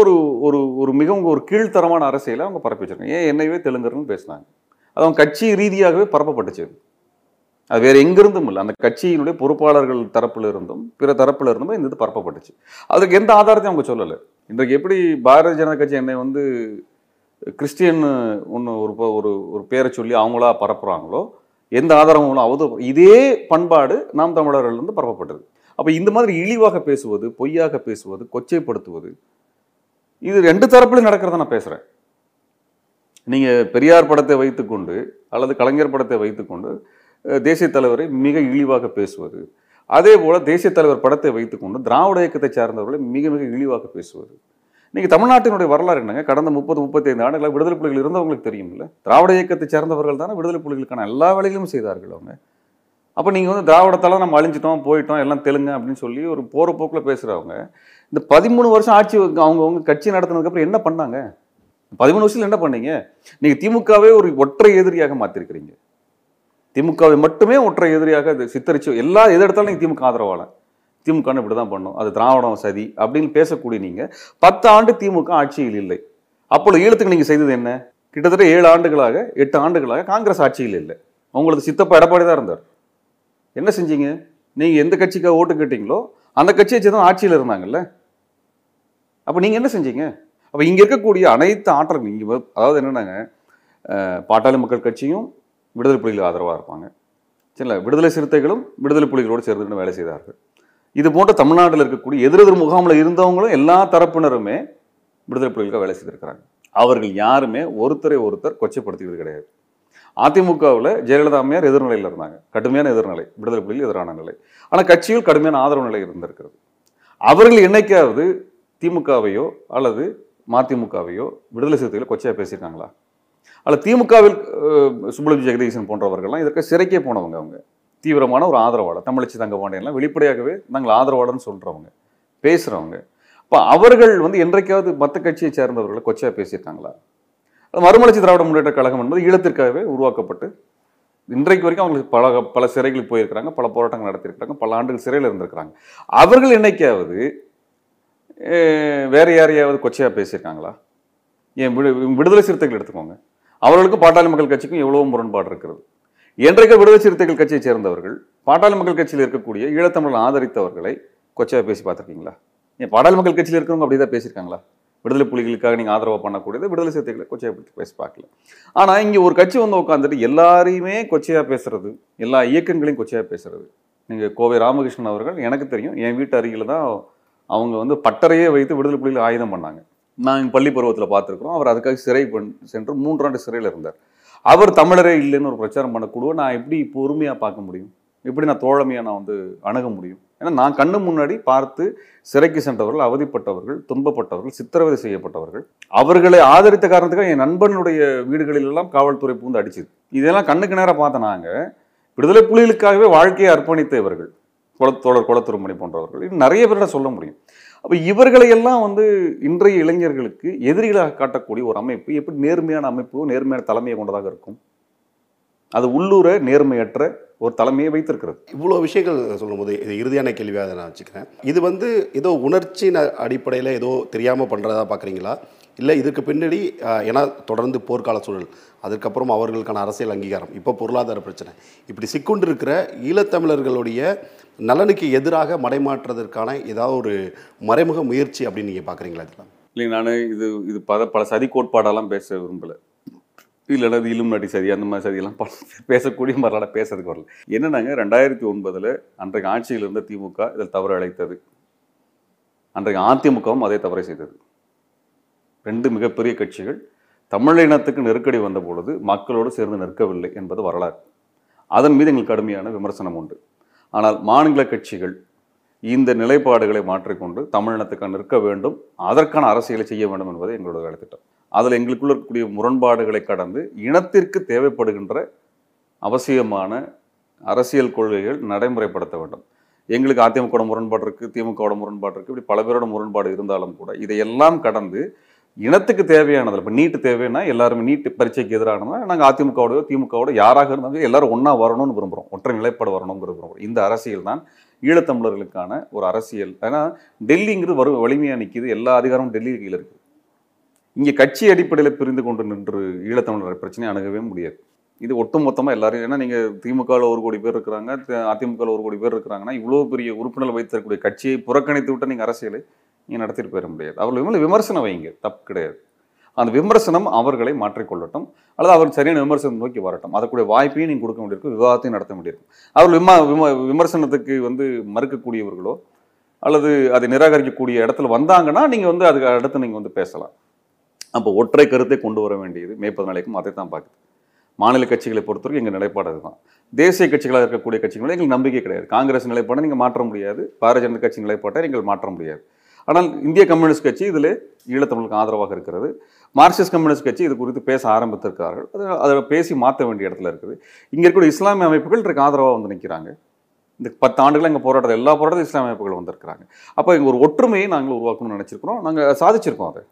ஒரு ஒரு ஒரு மிகவும் ஒரு கீழ்த்தரமான அரசியலை அவங்க பரப்பிச்சிருக்காங்க. ஏன் என்னையவே தெலுங்கர்கள்னு பேசினாங்க. அது அவங்க கட்சி ரீதியாகவே பரப்பப்பட்டுச்சு. அது. வேறு எங்கிருந்தும் இல்லை. அந்த கட்சியினுடைய பொறுப்பாளர்கள் தரப்பில் இருந்தும் பிற தரப்பில் இருந்தும் இந்த இது பரப்பப்பட்டுச்சு. அதுக்கு எந்த ஆதாரத்தையும் அவங்க சொல்லலை. இன்றைக்கு எப்படி பாரதிய ஜனதா கட்சி என்னை வந்து கிறிஸ்டியன் ஒன்று ஒரு ஒரு ஒரு பேரை சொல்லி அவங்களா பரப்புகிறாங்களோ எந்த ஆதாரமும் அவது இதே பண்பாடு நாம் தமிழர்கள்லேருந்து பரப்பப்பட்டது. அப்போ இந்த மாதிரி இழிவாக பேசுவது பொய்யாக பேசுவது கொச்சைப்படுத்துவது இது ரெண்டு தரப்புலையும் நடக்கிறத நான் பேசுகிறேன் நீங்கள் பெரியார் படத்தை வைத்துக்கொண்டு அல்லது கலைஞர் படத்தை வைத்துக்கொண்டு தேசிய தலைவரை மிக இழிவாக பேசுவது. அதே போல் தேசிய தலைவர் படத்தை வைத்துக்கொண்டு திராவிட இயக்கத்தை சார்ந்தவர்களை மிக மிக இழிவாக பேசுவது. நீங்கள் தமிழ்நாட்டினுடைய வரலாறு என்னங்க? கடந்த முப்பது முப்பத்தைந்து ஆண்டுகளாக விடுதலை புலிகள் இருந்தவங்களுக்கு தெரியும்ல? திராவிட இயக்கத்தை சேர்ந்தவர்கள் தானே விடுதலை புலிகளுக்கான எல்லா வேலைகளும் செய்தார்கள் அவங்க. அப்போ நீங்கள் வந்து திராவிடத்தால நம்ம அழிஞ்சிட்டோம் போயிட்டோம் எல்லாம் தெலுங்கு அப்படின்னு சொல்லி ஒரு போகிற போக்கில் பேசுகிறவங்க இந்த பதிமூணு வருஷம் ஆட்சி அவங்க அவங்க கட்சி நடத்தினதுக்கப்புறம் என்ன பண்ணாங்க? பதிமூணு வருஷத்தில் என்ன பண்ணீங்க? நீங்கள் திமுகவே ஒரு ஒற்றை எதிரியாக மாற்றிருக்கிறீங்க திமுகவை மட்டுமே ஒற்றை எதிரியாக அது சித்தரிச்சு எல்லா எது எடுத்தாலும் நீங்கள் திமுக ஆதரவாளன் திமுகன்னு இப்படி தான் பண்ணும் அது திராவிடம் சதி அப்படின்னு பேசக்கூடிய நீங்கள் பத்து ஆண்டு திமுக ஆட்சியில் இல்லை. அப்பொழுது ஈழத்துக்கு நீங்கள் செய்தது என்ன? கிட்டத்தட்ட ஏழு ஆண்டுகளாக எட்டு ஆண்டுகளாக காங்கிரஸ் ஆட்சியில் இல்லை. உங்களுக்கு சித்தப்பா எடப்பாடி தான் இருந்தார். என்ன செஞ்சீங்க? நீங்கள் எந்த கட்சிக்காக ஓட்டு கேட்டீங்களோ அந்த கட்சியை சேர்ந்து தான் ஆட்சியில் இருந்தாங்கல்ல? அப்போ நீங்கள் என்ன செஞ்சீங்க? அப்போ இங்கே இருக்கக்கூடிய அனைத்து ஆற்றல் இங்கே அதாவது என்னென்னாங்க பாட்டாளி மக்கள் கட்சியும் விடுதலை புலிகள் ஆதரவாக இருப்பாங்க. சரிங்களா? விடுதலை சிறுத்தைகளும் விடுதலை புலிகளோடு சேர்ந்து வேலை செய்தார்கள். இது போன்ற தமிழ்நாட்டில் இருக்கக்கூடிய எதிரெதிர் முகாமில் இருந்தவங்களும் எல்லா தரப்பினருமே விடுதலை புலிகளுக்கு வேலை செய்திருக்கிறாங்க. அவர்கள் யாருமே ஒருத்தரை ஒருத்தர் கொச்சைப்படுத்திக்கிறது கிடையாது. அதிமுகவில் ஜெயலலிதா அம்மையார் எதிர்நிலையில் இருந்தாங்க. கடுமையான எதிர்நிலை விடுதலை புலிகள் எதிரான நிலை. ஆனால் கட்சியில் கடுமையான ஆதரவு நிலை இருந்திருக்கிறது. அவர்கள் என்னைக்காவது திமுகவையோ அல்லது மதிமுகவையோ விடுதலை சிறுத்தைகளை கொச்சையாக பேசியிருக்காங்களா? அல்ல திமுகவில் சுப்புலட்சுமி ஜெகதீசன் போன்றவர்கள்லாம் இதற்கு சிறைக்கே போனவங்க அவங்க. தீவிரமான ஒரு ஆதரவாளர். தமிழச்சி தங்கபாண்டியன்லாம் வெளிப்படையாகவே நாங்கள் ஆதரவாளர்னு சொல்கிறவங்க பேசுகிறவங்க அப்போ அவர்கள் வந்து என்றைக்காவது மற்ற கட்சியை சேர்ந்தவர்களை கொச்சையாக பேசியிருக்காங்களா? அது மறுமலர்ச்சி திராவிட முன்னேற்ற கழகம் என்பது ஈழத்திற்காகவே உருவாக்கப்பட்டு இன்றைக்கு வரைக்கும் அவங்களுக்கு பல பல சிறைகளுக்கு போயிருக்கிறாங்க பல போராட்டங்கள் நடத்தியிருக்கிறாங்க பல ஆண்டுகள் சிறையில் இருந்திருக்கிறாங்க. அவர்கள் என்னைக்காவது வேறு வேற யாரையாவது கொச்சையாக பேசியிருக்காங்களா? ஏன் விடு விடுதலை சிறுத்தைகள் எடுத்துக்கோங்க. அவர்களுக்கும் பாட்டாளி மக்கள் கட்சிக்கும் எவ்வளவோ முரண்பாடு இருக்கிறது. என்றைக்கு விடுதலை சிறுத்தைகள் கட்சியை சேர்ந்தவர்கள் பாட்டாளி மக்கள் கட்சியில் இருக்கக்கூடிய ஈழத்தமிழன் ஆதரித்தவர்களை கொச்சையாக பேசி பார்த்துருக்கீங்களா? ஏன் பாட்டாளி மக்கள் கட்சியில் இருக்கிறவங்க அப்படி தான் பேசியிருக்காங்களா? விடுதலை புலிகளுக்காக நீங்கள் ஆதரவு பண்ணக்கூடியது விடுதலை சிறுத்தைகளை கொச்சையாக பற்றி பேசி பார்க்கல. ஆனால் இங்கே ஒரு கட்சி வந்து உட்காந்துட்டு எல்லாரையுமே கொச்சையாக பேசுறது எல்லா இயக்கங்களையும் கொச்சையாக பேசுறது. நீங்கள் கோவை ராமகிருஷ்ணன் அவர்கள் எனக்கு தெரியும் என் வீட்டு அருகில் தான் அவங்க வந்து பட்டறையே வைத்து விடுதலை புலிகள் ஆயுதம் பண்ணாங்க. நான் பள்ளி பருவத்தில் பார்த்துருக்குறோம் அவர் அதுக்காக சிறை பண் சென்று மூன்றாண்டு சிறையில் இருந்தார். அவர் தமிழரே இல்லைன்னு ஒரு பிரச்சாரம் பண்ணக்கூடிய நான் எப்படி பொறுமையாக பார்க்க முடியும்? எப்படி நான் தோழமையாக நான் வந்து அணுக முடியும்? ஏன்னா நான் கண்ணு முன்னாடி பார்த்து சிறைக்கு சென்றவர்கள் அவதிப்பட்டவர்கள் துன்பப்பட்டவர்கள் சித்திரவதை செய்யப்பட்டவர்கள் அவர்களை ஆதரித்த காரணத்துக்காக என் நண்பனுடைய வீடுகளிலெல்லாம் காவல்துறை பூந்து அடிச்சுது. இதெல்லாம் கண்ணுக்கு நேராக பார்த்த நாங்கள் விடுதலை புலிகளுக்காகவே வாழ்க்கையை அர்ப்பணித்த இவர்கள். குல- தோழர் போன்றவர்கள். இன்னும் நிறைய பேரிட சொல்ல முடியும். அப்போ இவர்களையெல்லாம் வந்து இன்றைய இளைஞர்களுக்கு எதிரிகளாக காட்டக்கூடிய ஒரு அமைப்பு எப்படி நேர்மையான அமைப்பு நேர்மையான தலைமையை கொண்டதாக இருக்கும்? அது உள்ளூர நேர்மையற்ற ஒரு தலைமையை வைத்திருக்கிறது. இவ்வளோ விஷயங்கள் சொல்லும்போது இது இறுதியான கேள்வியாக அதை நான் வச்சுக்கிறேன். இது வந்து ஏதோ உணர்ச்சியின் அடிப்படையில் ஏதோ தெரியாமல் பண்ணுறதா பார்க்குறீங்களா இல்லை இதுக்கு பின்னாடி ஏன்னா தொடர்ந்து போர்க்கால சூழல். அதுக்கப்புறம் அவர்களுக்கான அரசியல் அங்கீகாரம். இப்போ பொருளாதார பிரச்சனை. இப்படி சிக்கொண்டு இருக்கிற ஈழத்தமிழர்களுடைய நலனுக்கு எதிராக மடைமாற்றுறதற்கான ஏதாவது ஒரு மறைமுக முயற்சி அப்படின்னு நீங்கள் பார்க்குறீங்களா இதெல்லாம்? இல்லை நான் இது இது பல பல சதி கோட்பாடெல்லாம் பேச விரும்பலை. இல்லைன்னா இது இலும் நடி சதி அந்த மாதிரி சதியெல்லாம் பல பேசக்கூடிய மாதிரிலாம் பேசுறதுக்கு வரல. என்னன்னாங்க ரெண்டாயிரத்தி ஒன்பதில் அன்றைக்கு ஆட்சியில் இருந்த திமுக இதில் தவறு அழைத்தது. அன்றைக்கு அதிமுகவும் அதே தவறை செய்தது. ரெண்டு மிகப்பெரிய கட்சிகள் தமிழினத்துக்கு நெருக்கடி வந்த பொழுது மக்களோடு சேர்ந்து நிற்கவில்லை என்பது வரலாறு. அதன் மீது எங்களுக்கு கடுமையான விமர்சனம் உண்டு. ஆனால் மாநில கட்சிகள் இந்த நிலைப்பாடுகளை மாற்றிக்கொண்டு தமிழினத்துக்கு நிற்க வேண்டும் அதற்கான அரசியலை செய்ய வேண்டும் என்பது எங்களோட வேலைத்திட்டம். அதில் எங்களுக்குள்ள இருக்கக்கூடிய முரண்பாடுகளை கடந்து இனத்திற்கு தேவைப்படுகின்ற அவசியமான அரசியல் கொள்கைகள் நடைமுறைப்படுத்த வேண்டும். எங்களுக்கு அதிமுக முரண்பாடு இருக்குது திமுகவோட முரண்பாடு இருக்குது இப்படி பல பேரோட முரண்பாடு இருந்தாலும் கூட இதையெல்லாம் கடந்து இனத்துக்கு தேவையானதில் இப்போ நீட்டு தேவைன்னா எல்லாருமே நீட்டு பரீட்சைக்கு எதிரானதுனா நாங்கள் அதிமுகவோடயோ திமுகவோட யாராக இருந்தாலும் எல்லாரும் ஒன்றா வரணும்னு விரும்புகிறோம் ஒற்றை நிலைப்பாடு வரணுங்கிற விரும்புகிறோம் இந்த அரசியல் தான் ஈழத்தமிழர்களுக்கான ஒரு அரசியல். ஏன்னா டெல்லிங்கிறது வரும் வலிமையாக நிற்கிது எல்லா அதிகாரமும் டெல்லி கீழே இருக்குது இங்கே கட்சி அடிப்படையில் பிரிந்து கொண்டு நின்று ஈழத்தமிழர் பிரச்சனையை அணுகவே முடியாது. இது ஒட்டுமொத்தமாக எல்லாரும் ஏன்னா நீங்கள் திமுகவில் ஒரு கோடி பேர் இருக்கிறாங்க அதிமுகவில் ஒரு கோடி பேர் இருக்கிறாங்கன்னா இவ்வளோ பெரிய உறுப்பினர் வைத்திருக்கக்கூடிய கட்சியை புறக்கணித்து விட்டு நீங்கள் அரசியலை. நீங்கள் நடத்திட்டு போயிட முடியாது. அவர்கள் மேலே விமர்சனம் வைங்க தப்பு கிடையாது. அந்த விமர்சனம் அவர்களை மாற்றிக்கொள்ளட்டும். அல்லது அவர் சரியான விமர்சனம் நோக்கி வரட்டும். அதற்குரிய வாய்ப்பையும் நீங்கள் கொடுக்க வேண்டியிருக்கும். விவாதத்தையும் நடத்த வேண்டியிருக்கும். அவர்கள் விமா விம விமர்சனத்துக்கு வந்து மறுக்கக்கூடியவர்களோ அல்லது அதை நிராகரிக்கக்கூடிய இடத்துல வந்தாங்கன்னா நீங்கள் வந்து அதுக்கு அடுத்து நீங்கள் வந்து பேசலாம். அப்போ ஒற்றை கருத்தை கொண்டு வர வேண்டியது மே பதினாலைக்கும் அதை தான் பார்க்குது. மாநில கட்சிகளை பொறுத்தவரைக்கும் எங்கள் நிலைப்பாடு அதுதான். தேசிய கட்சிகளாக இருக்கக்கூடிய கட்சிகளை எங்களுக்கு நம்பிக்கை கிடையாது. காங்கிரஸ் நிலைப்பாடை நீங்கள் மாற்ற முடியாது. பாரதிய ஜனதா கட்சி நிலைப்பாட்டை நீங்கள் மாற்ற முடியாது. ஆனால் இந்திய கம்யூனிஸ்ட் கட்சி இதில் ஈழத்தமிழுக்கு ஆதரவாக இருக்கிறது. மார்க்சிஸ்ட் கம்யூனிஸ்ட் கட்சி இது குறித்து பேச ஆரம்பித்திருக்கிறார்கள். அது அதை பேசி மாற்ற வேண்டிய இடத்துல இருக்குது. இங்கே இருக்கிற இஸ்லாமிய அமைப்புகள் இதற்கு ஆதரவாக வந்து நிற்கிறாங்க. இந்த பத்து ஆண்டுகள் எங்கள் போராட்டத்தில் எல்லா போராட்டம் இஸ்லாமிய அமைப்புகள் வந்திருக்கிறாங்க. அப்போ எங்கள் ஒரு ஒற்றுமையை நாங்கள் உருவாக்கணும்னு நினச்சிருக்கிறோம். நாங்கள் சாதிச்சிருக்கோம் அதை.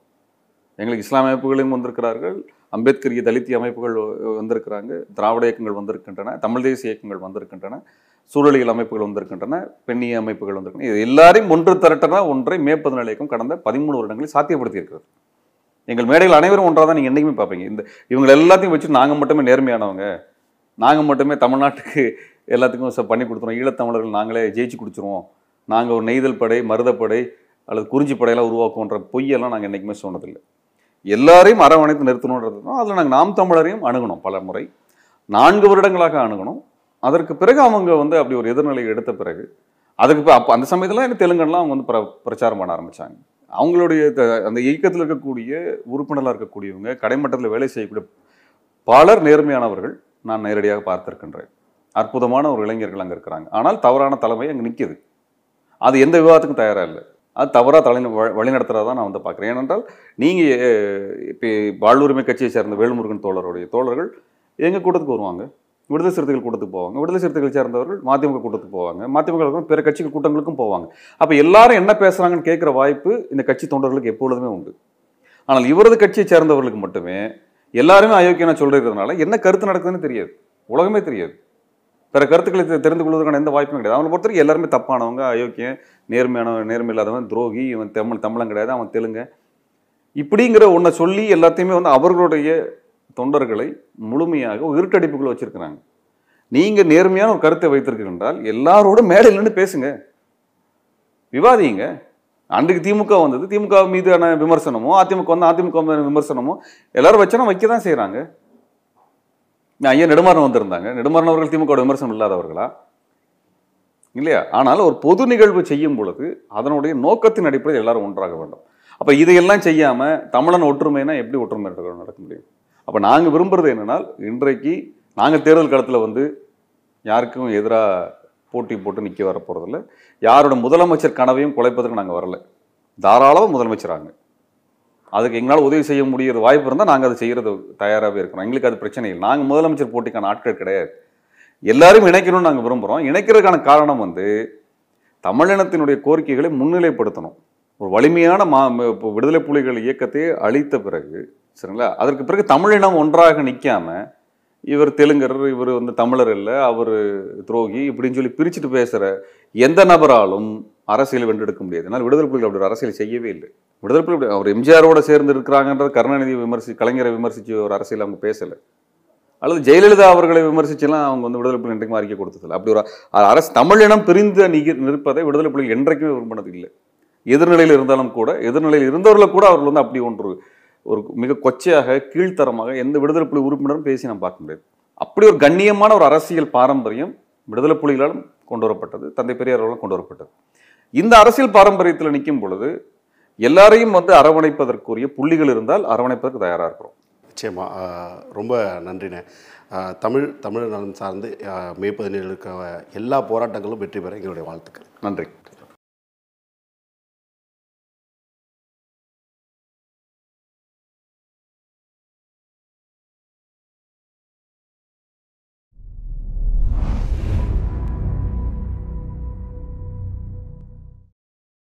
எங்களுக்கு இஸ்லாமிய அமைப்புகளையும் வந்திருக்கிறார்கள். அம்பேத்கரிய தலித்திய அமைப்புகள் வந்திருக்கிறாங்க. திராவிட இயக்கங்கள் வந்திருக்கின்றன. தமிழ் தேசிய இயக்கங்கள் வந்திருக்கின்றன. சூழலியல் அமைப்புகள் வந்திருக்கின்றன பெண்ணிய அமைப்புகள் வந்திருக்கின்றன. இது எல்லாரையும் ஒன்று திரட்டனா ஒன்றை மேற்பது நிலையக்கம் கடந்த பதிமூணு வருடங்களில் சாத்தியப்படுத்தி இருக்கிறது எங்கள் மேடைகள் அனைவரும் ஒன்றாக தான் நீங்கள் என்றைக்குமே பார்ப்பீங்க. இந்த இவங்க எல்லாத்தையும் வச்சு நாங்கள் மட்டுமே நேர்மையானவங்க. நாங்கள் மட்டுமே தமிழ்நாட்டுக்கு எல்லாத்துக்கும் ச- பண்ணி கொடுத்துருவோம் ஈழத்தமிழர்கள் நாங்களே ஜெயிச்சு குடிச்சிருவோம். நாங்கள் ஒரு நெய்தல் படை மருதப்படை அல்லது குறிஞ்சி படையெல்லாம் உருவாக்குன்ற பொய்யெல்லாம் நாங்கள் என்றைக்குமே சொன்னதில்லை. எல்லாரையும் அரவணைத்து நிறுத்தணுன்றது தான் அதில் நாங்கள் நாம் தமிழரையும் அணுகணும் பல முறை நான்கு வருடங்களாக அணுகணும். அதற்கு பிறகு அவங்க வந்து அப்படி ஒரு எதிர்நிலை எடுத்த பிறகு அதுக்கு இப்போ அப்போ அந்த சமயத்தில் எனக்கு தெலுங்கன்லாம் அவங்க வந்து பிர பிரச்சாரம் பண்ண ஆரம்பித்தாங்க அவங்களுடைய த- அந்த இயக்கத்தில் இருக்கக்கூடிய உறுப்பினராக இருக்கக்கூடியவங்க கடைமட்டத்தில் வேலை செய்யக்கூடிய பலர் நேர்மையானவர்கள் நான் நேரடியாக பார்த்திருக்கின்றேன். அற்புதமான ஒரு இளைஞர்கள் அங்கே இருக்கிறாங்க. ஆனால் தவறான தலைமை அங்கே நிற்கிது அது எந்த விவாதத்துக்கும் தயாராக இல்லை. அது தவறாக தலை வழிநடத்துறதா தான் நான் வந்து பார்க்குறேன். ஏனென்றால் நீங்கள் இப்போ வாழ்வுரிமை கட்சியை சேர்ந்த வேல்முருகன் தோழருடைய தோழர்கள் எங்கள் கூட்டத்துக்கு வருவாங்க? விடுதலை சிறுத்தைகள் கூட்டத்துக்கு போவாங்க. விடுதலை சிறுத்தைகள் சேர்ந்தவர்கள் மதிமுக கூட்டத்துக்கு போவாங்க. மதிமுக பிற கட்சிகள் கூட்டங்களுக்கும் போவாங்க. அப்போ எல்லாரும் என்ன பேசுகிறாங்கன்னு கேட்குற வாய்ப்பு இந்த கட்சி தொண்டர்களுக்கு எப்பொழுதுமே உண்டு. ஆனால் இவரது கட்சியை சேர்ந்தவர்களுக்கு மட்டுமே எல்லாருமே அயோக்கியனா சொல்றதுனால என்ன கருத்து நடக்குதுன்னு தெரியாது. உலகமே தெரியாது. பிற கருத்துக்களை தெரிந்து கொள்வதற்கான எந்த வாய்ப்பும் கிடையாது. அவனை பொறுத்தவரைக்கும் எல்லாருமே தப்பானவங்க அயோக்கியன் நேர்மையான நேர்மை இல்லாதவன் துரோகி இவன் தமிழ் தமிழன் கிடையாது அவன் தெலுங்க. இப்படிங்கிற ஒன்றை சொல்லி எல்லாத்தையுமே வந்து அவர்களுடைய தொண்டர்களை முழுமையாக இருட்டடிப்புக்குள்ள வச்சிருக்கிறாங்க. நீங்க நேர்மையான ஒரு கருத்தை வைத்திருக்கீங்க என்றால் எல்லாரோடும் மேடையில் நின்று பேசுங்க. விவாதிங்க. அன்றைக்கு திமுக வந்தது. திமுக மீதான விமர்சனமோ அதிமுக வந்து அதிமுக மீதான விமர்சனமோ எல்லாரும் வச்சனா வைக்க தான் செய்கிறாங்க ஐயா நெடுமாறன் வந்திருந்தாங்க. நெடுமாறன் அவர்கள் திமுக விமர்சனம் இல்லாதவர்களா? இல்லையா? ஆனால் ஒரு பொது நிகழ்வு செய்யும் பொழுது அதனுடைய நோக்கத்தின் அடிப்படையில் எல்லாரும் ஒன்றாக வேண்டும். அப்போ இதையெல்லாம் செய்யாமல் தமிழன் ஒற்றுமைனா எப்படி ஒற்றுமை நடக்க முடியும்? அப்போ நாங்கள் விரும்புகிறது என்னென்னால் இன்றைக்கு நாங்கள் தேர்தல் களத்தில் வந்து யாருக்கும் எதிராக போட்டி போட்டு நிற்க வர போகிறதில்ல யாரோட முதலமைச்சர் கனவையும் குலைப்பதற்கு நாங்கள் வரல. தாராளமாக முதலமைச்சராங்க அதுக்கு எங்களால் உதவி செய்ய முடியிற வாய்ப்பு இருந்தால் நாங்கள் அதை செய்கிறது தயாராகவே இருக்கிறோம் எங்களுக்கு அது பிரச்சனை இல்லை. நாங்கள் முதலமைச்சர் போட்டிக்கான ஆட்கள் கிடையாது. எல்லாரும் இணைக்கணும்னு நாங்கள் விரும்புகிறோம் இணைக்கிறதுக்கான காரணம் வந்து தமிழினத்தினுடைய கோரிக்கைகளை முன்னிலைப்படுத்தணும். ஒரு வலிமையான மா விடுதலை புலிகள் இயக்கத்தை அழித்த பிறகு சரிங்களா? அதற்கு பிறகு தமிழினம் ஒன்றாக நிற்காம இவர் தெலுங்கர் இவர் வந்து தமிழர் இல்லை அவர் துரோகி இப்படின்னு சொல்லி பிரிச்சுட்டு பேசுகிற எந்த நபராலும் அரசியல் வென்றெடுக்க முடியாது. அதனால் விடுதலை புலிகள் அப்படி ஒரு அரசியல் செய்யவே இல்லை. விடுதலை புலிகள் அவர் எம்ஜிஆரோட சேர்ந்து இருக்கிறாங்கன்ற கருணாநிதி விமர்சி கலைஞரை விமர்சித்து ஒரு அரசியல் அவங்க பேசலை. அல்லது ஜெயலலிதா அவர்களை விமர்சிச்செல்லாம் அவங்க வந்து விடுதலை புலிகள் என்றைக்கும் அறிக்கை கொடுத்ததில்லை அப்படி ஒரு அரசு தமிழினம் பிரிந்து நிற்பதை விடுதலை புலிகள் என்றைக்குமே விரும்பினது இல்லை. எதிர்நிலையில் இருந்தாலும் கூட எதிர்நிலையில் இருந்தவர்களை கூட அவர்கள் வந்து அப்படி ஒன்று ஒரு மிக கொச்சையாக கீழ்த்தரமாக எந்த விடுதலை புலி உறுப்பினரும் பேசி நாம் பார்க்க முடியாது. அப்படி ஒரு கண்ணியமான ஒரு அரசியல் பாரம்பரியம் விடுதலை புலிகளாலும் கொண்டு வரப்பட்டது தந்தை பெரியார் அவர்களால் கொண்டு வரப்பட்டது. இந்த அரசியல் பாரம்பரியத்தில் நிற்கும் பொழுது எல்லாரையும் வந்து அரவணைப்பதற்குரிய புள்ளிகள் இருந்தால் அரவணைப்பதற்கு தயாராக இருக்கிறோம். நிச்சயமா ரொம்ப நன்றிண்ணே. தமிழ் தமிழ் நலன் சார்ந்து மே பதினேழுக்கு எல்லா போராட்டங்களும் வெற்றி பெற எங்களுடைய வாழ்த்துக்கள். நன்றி.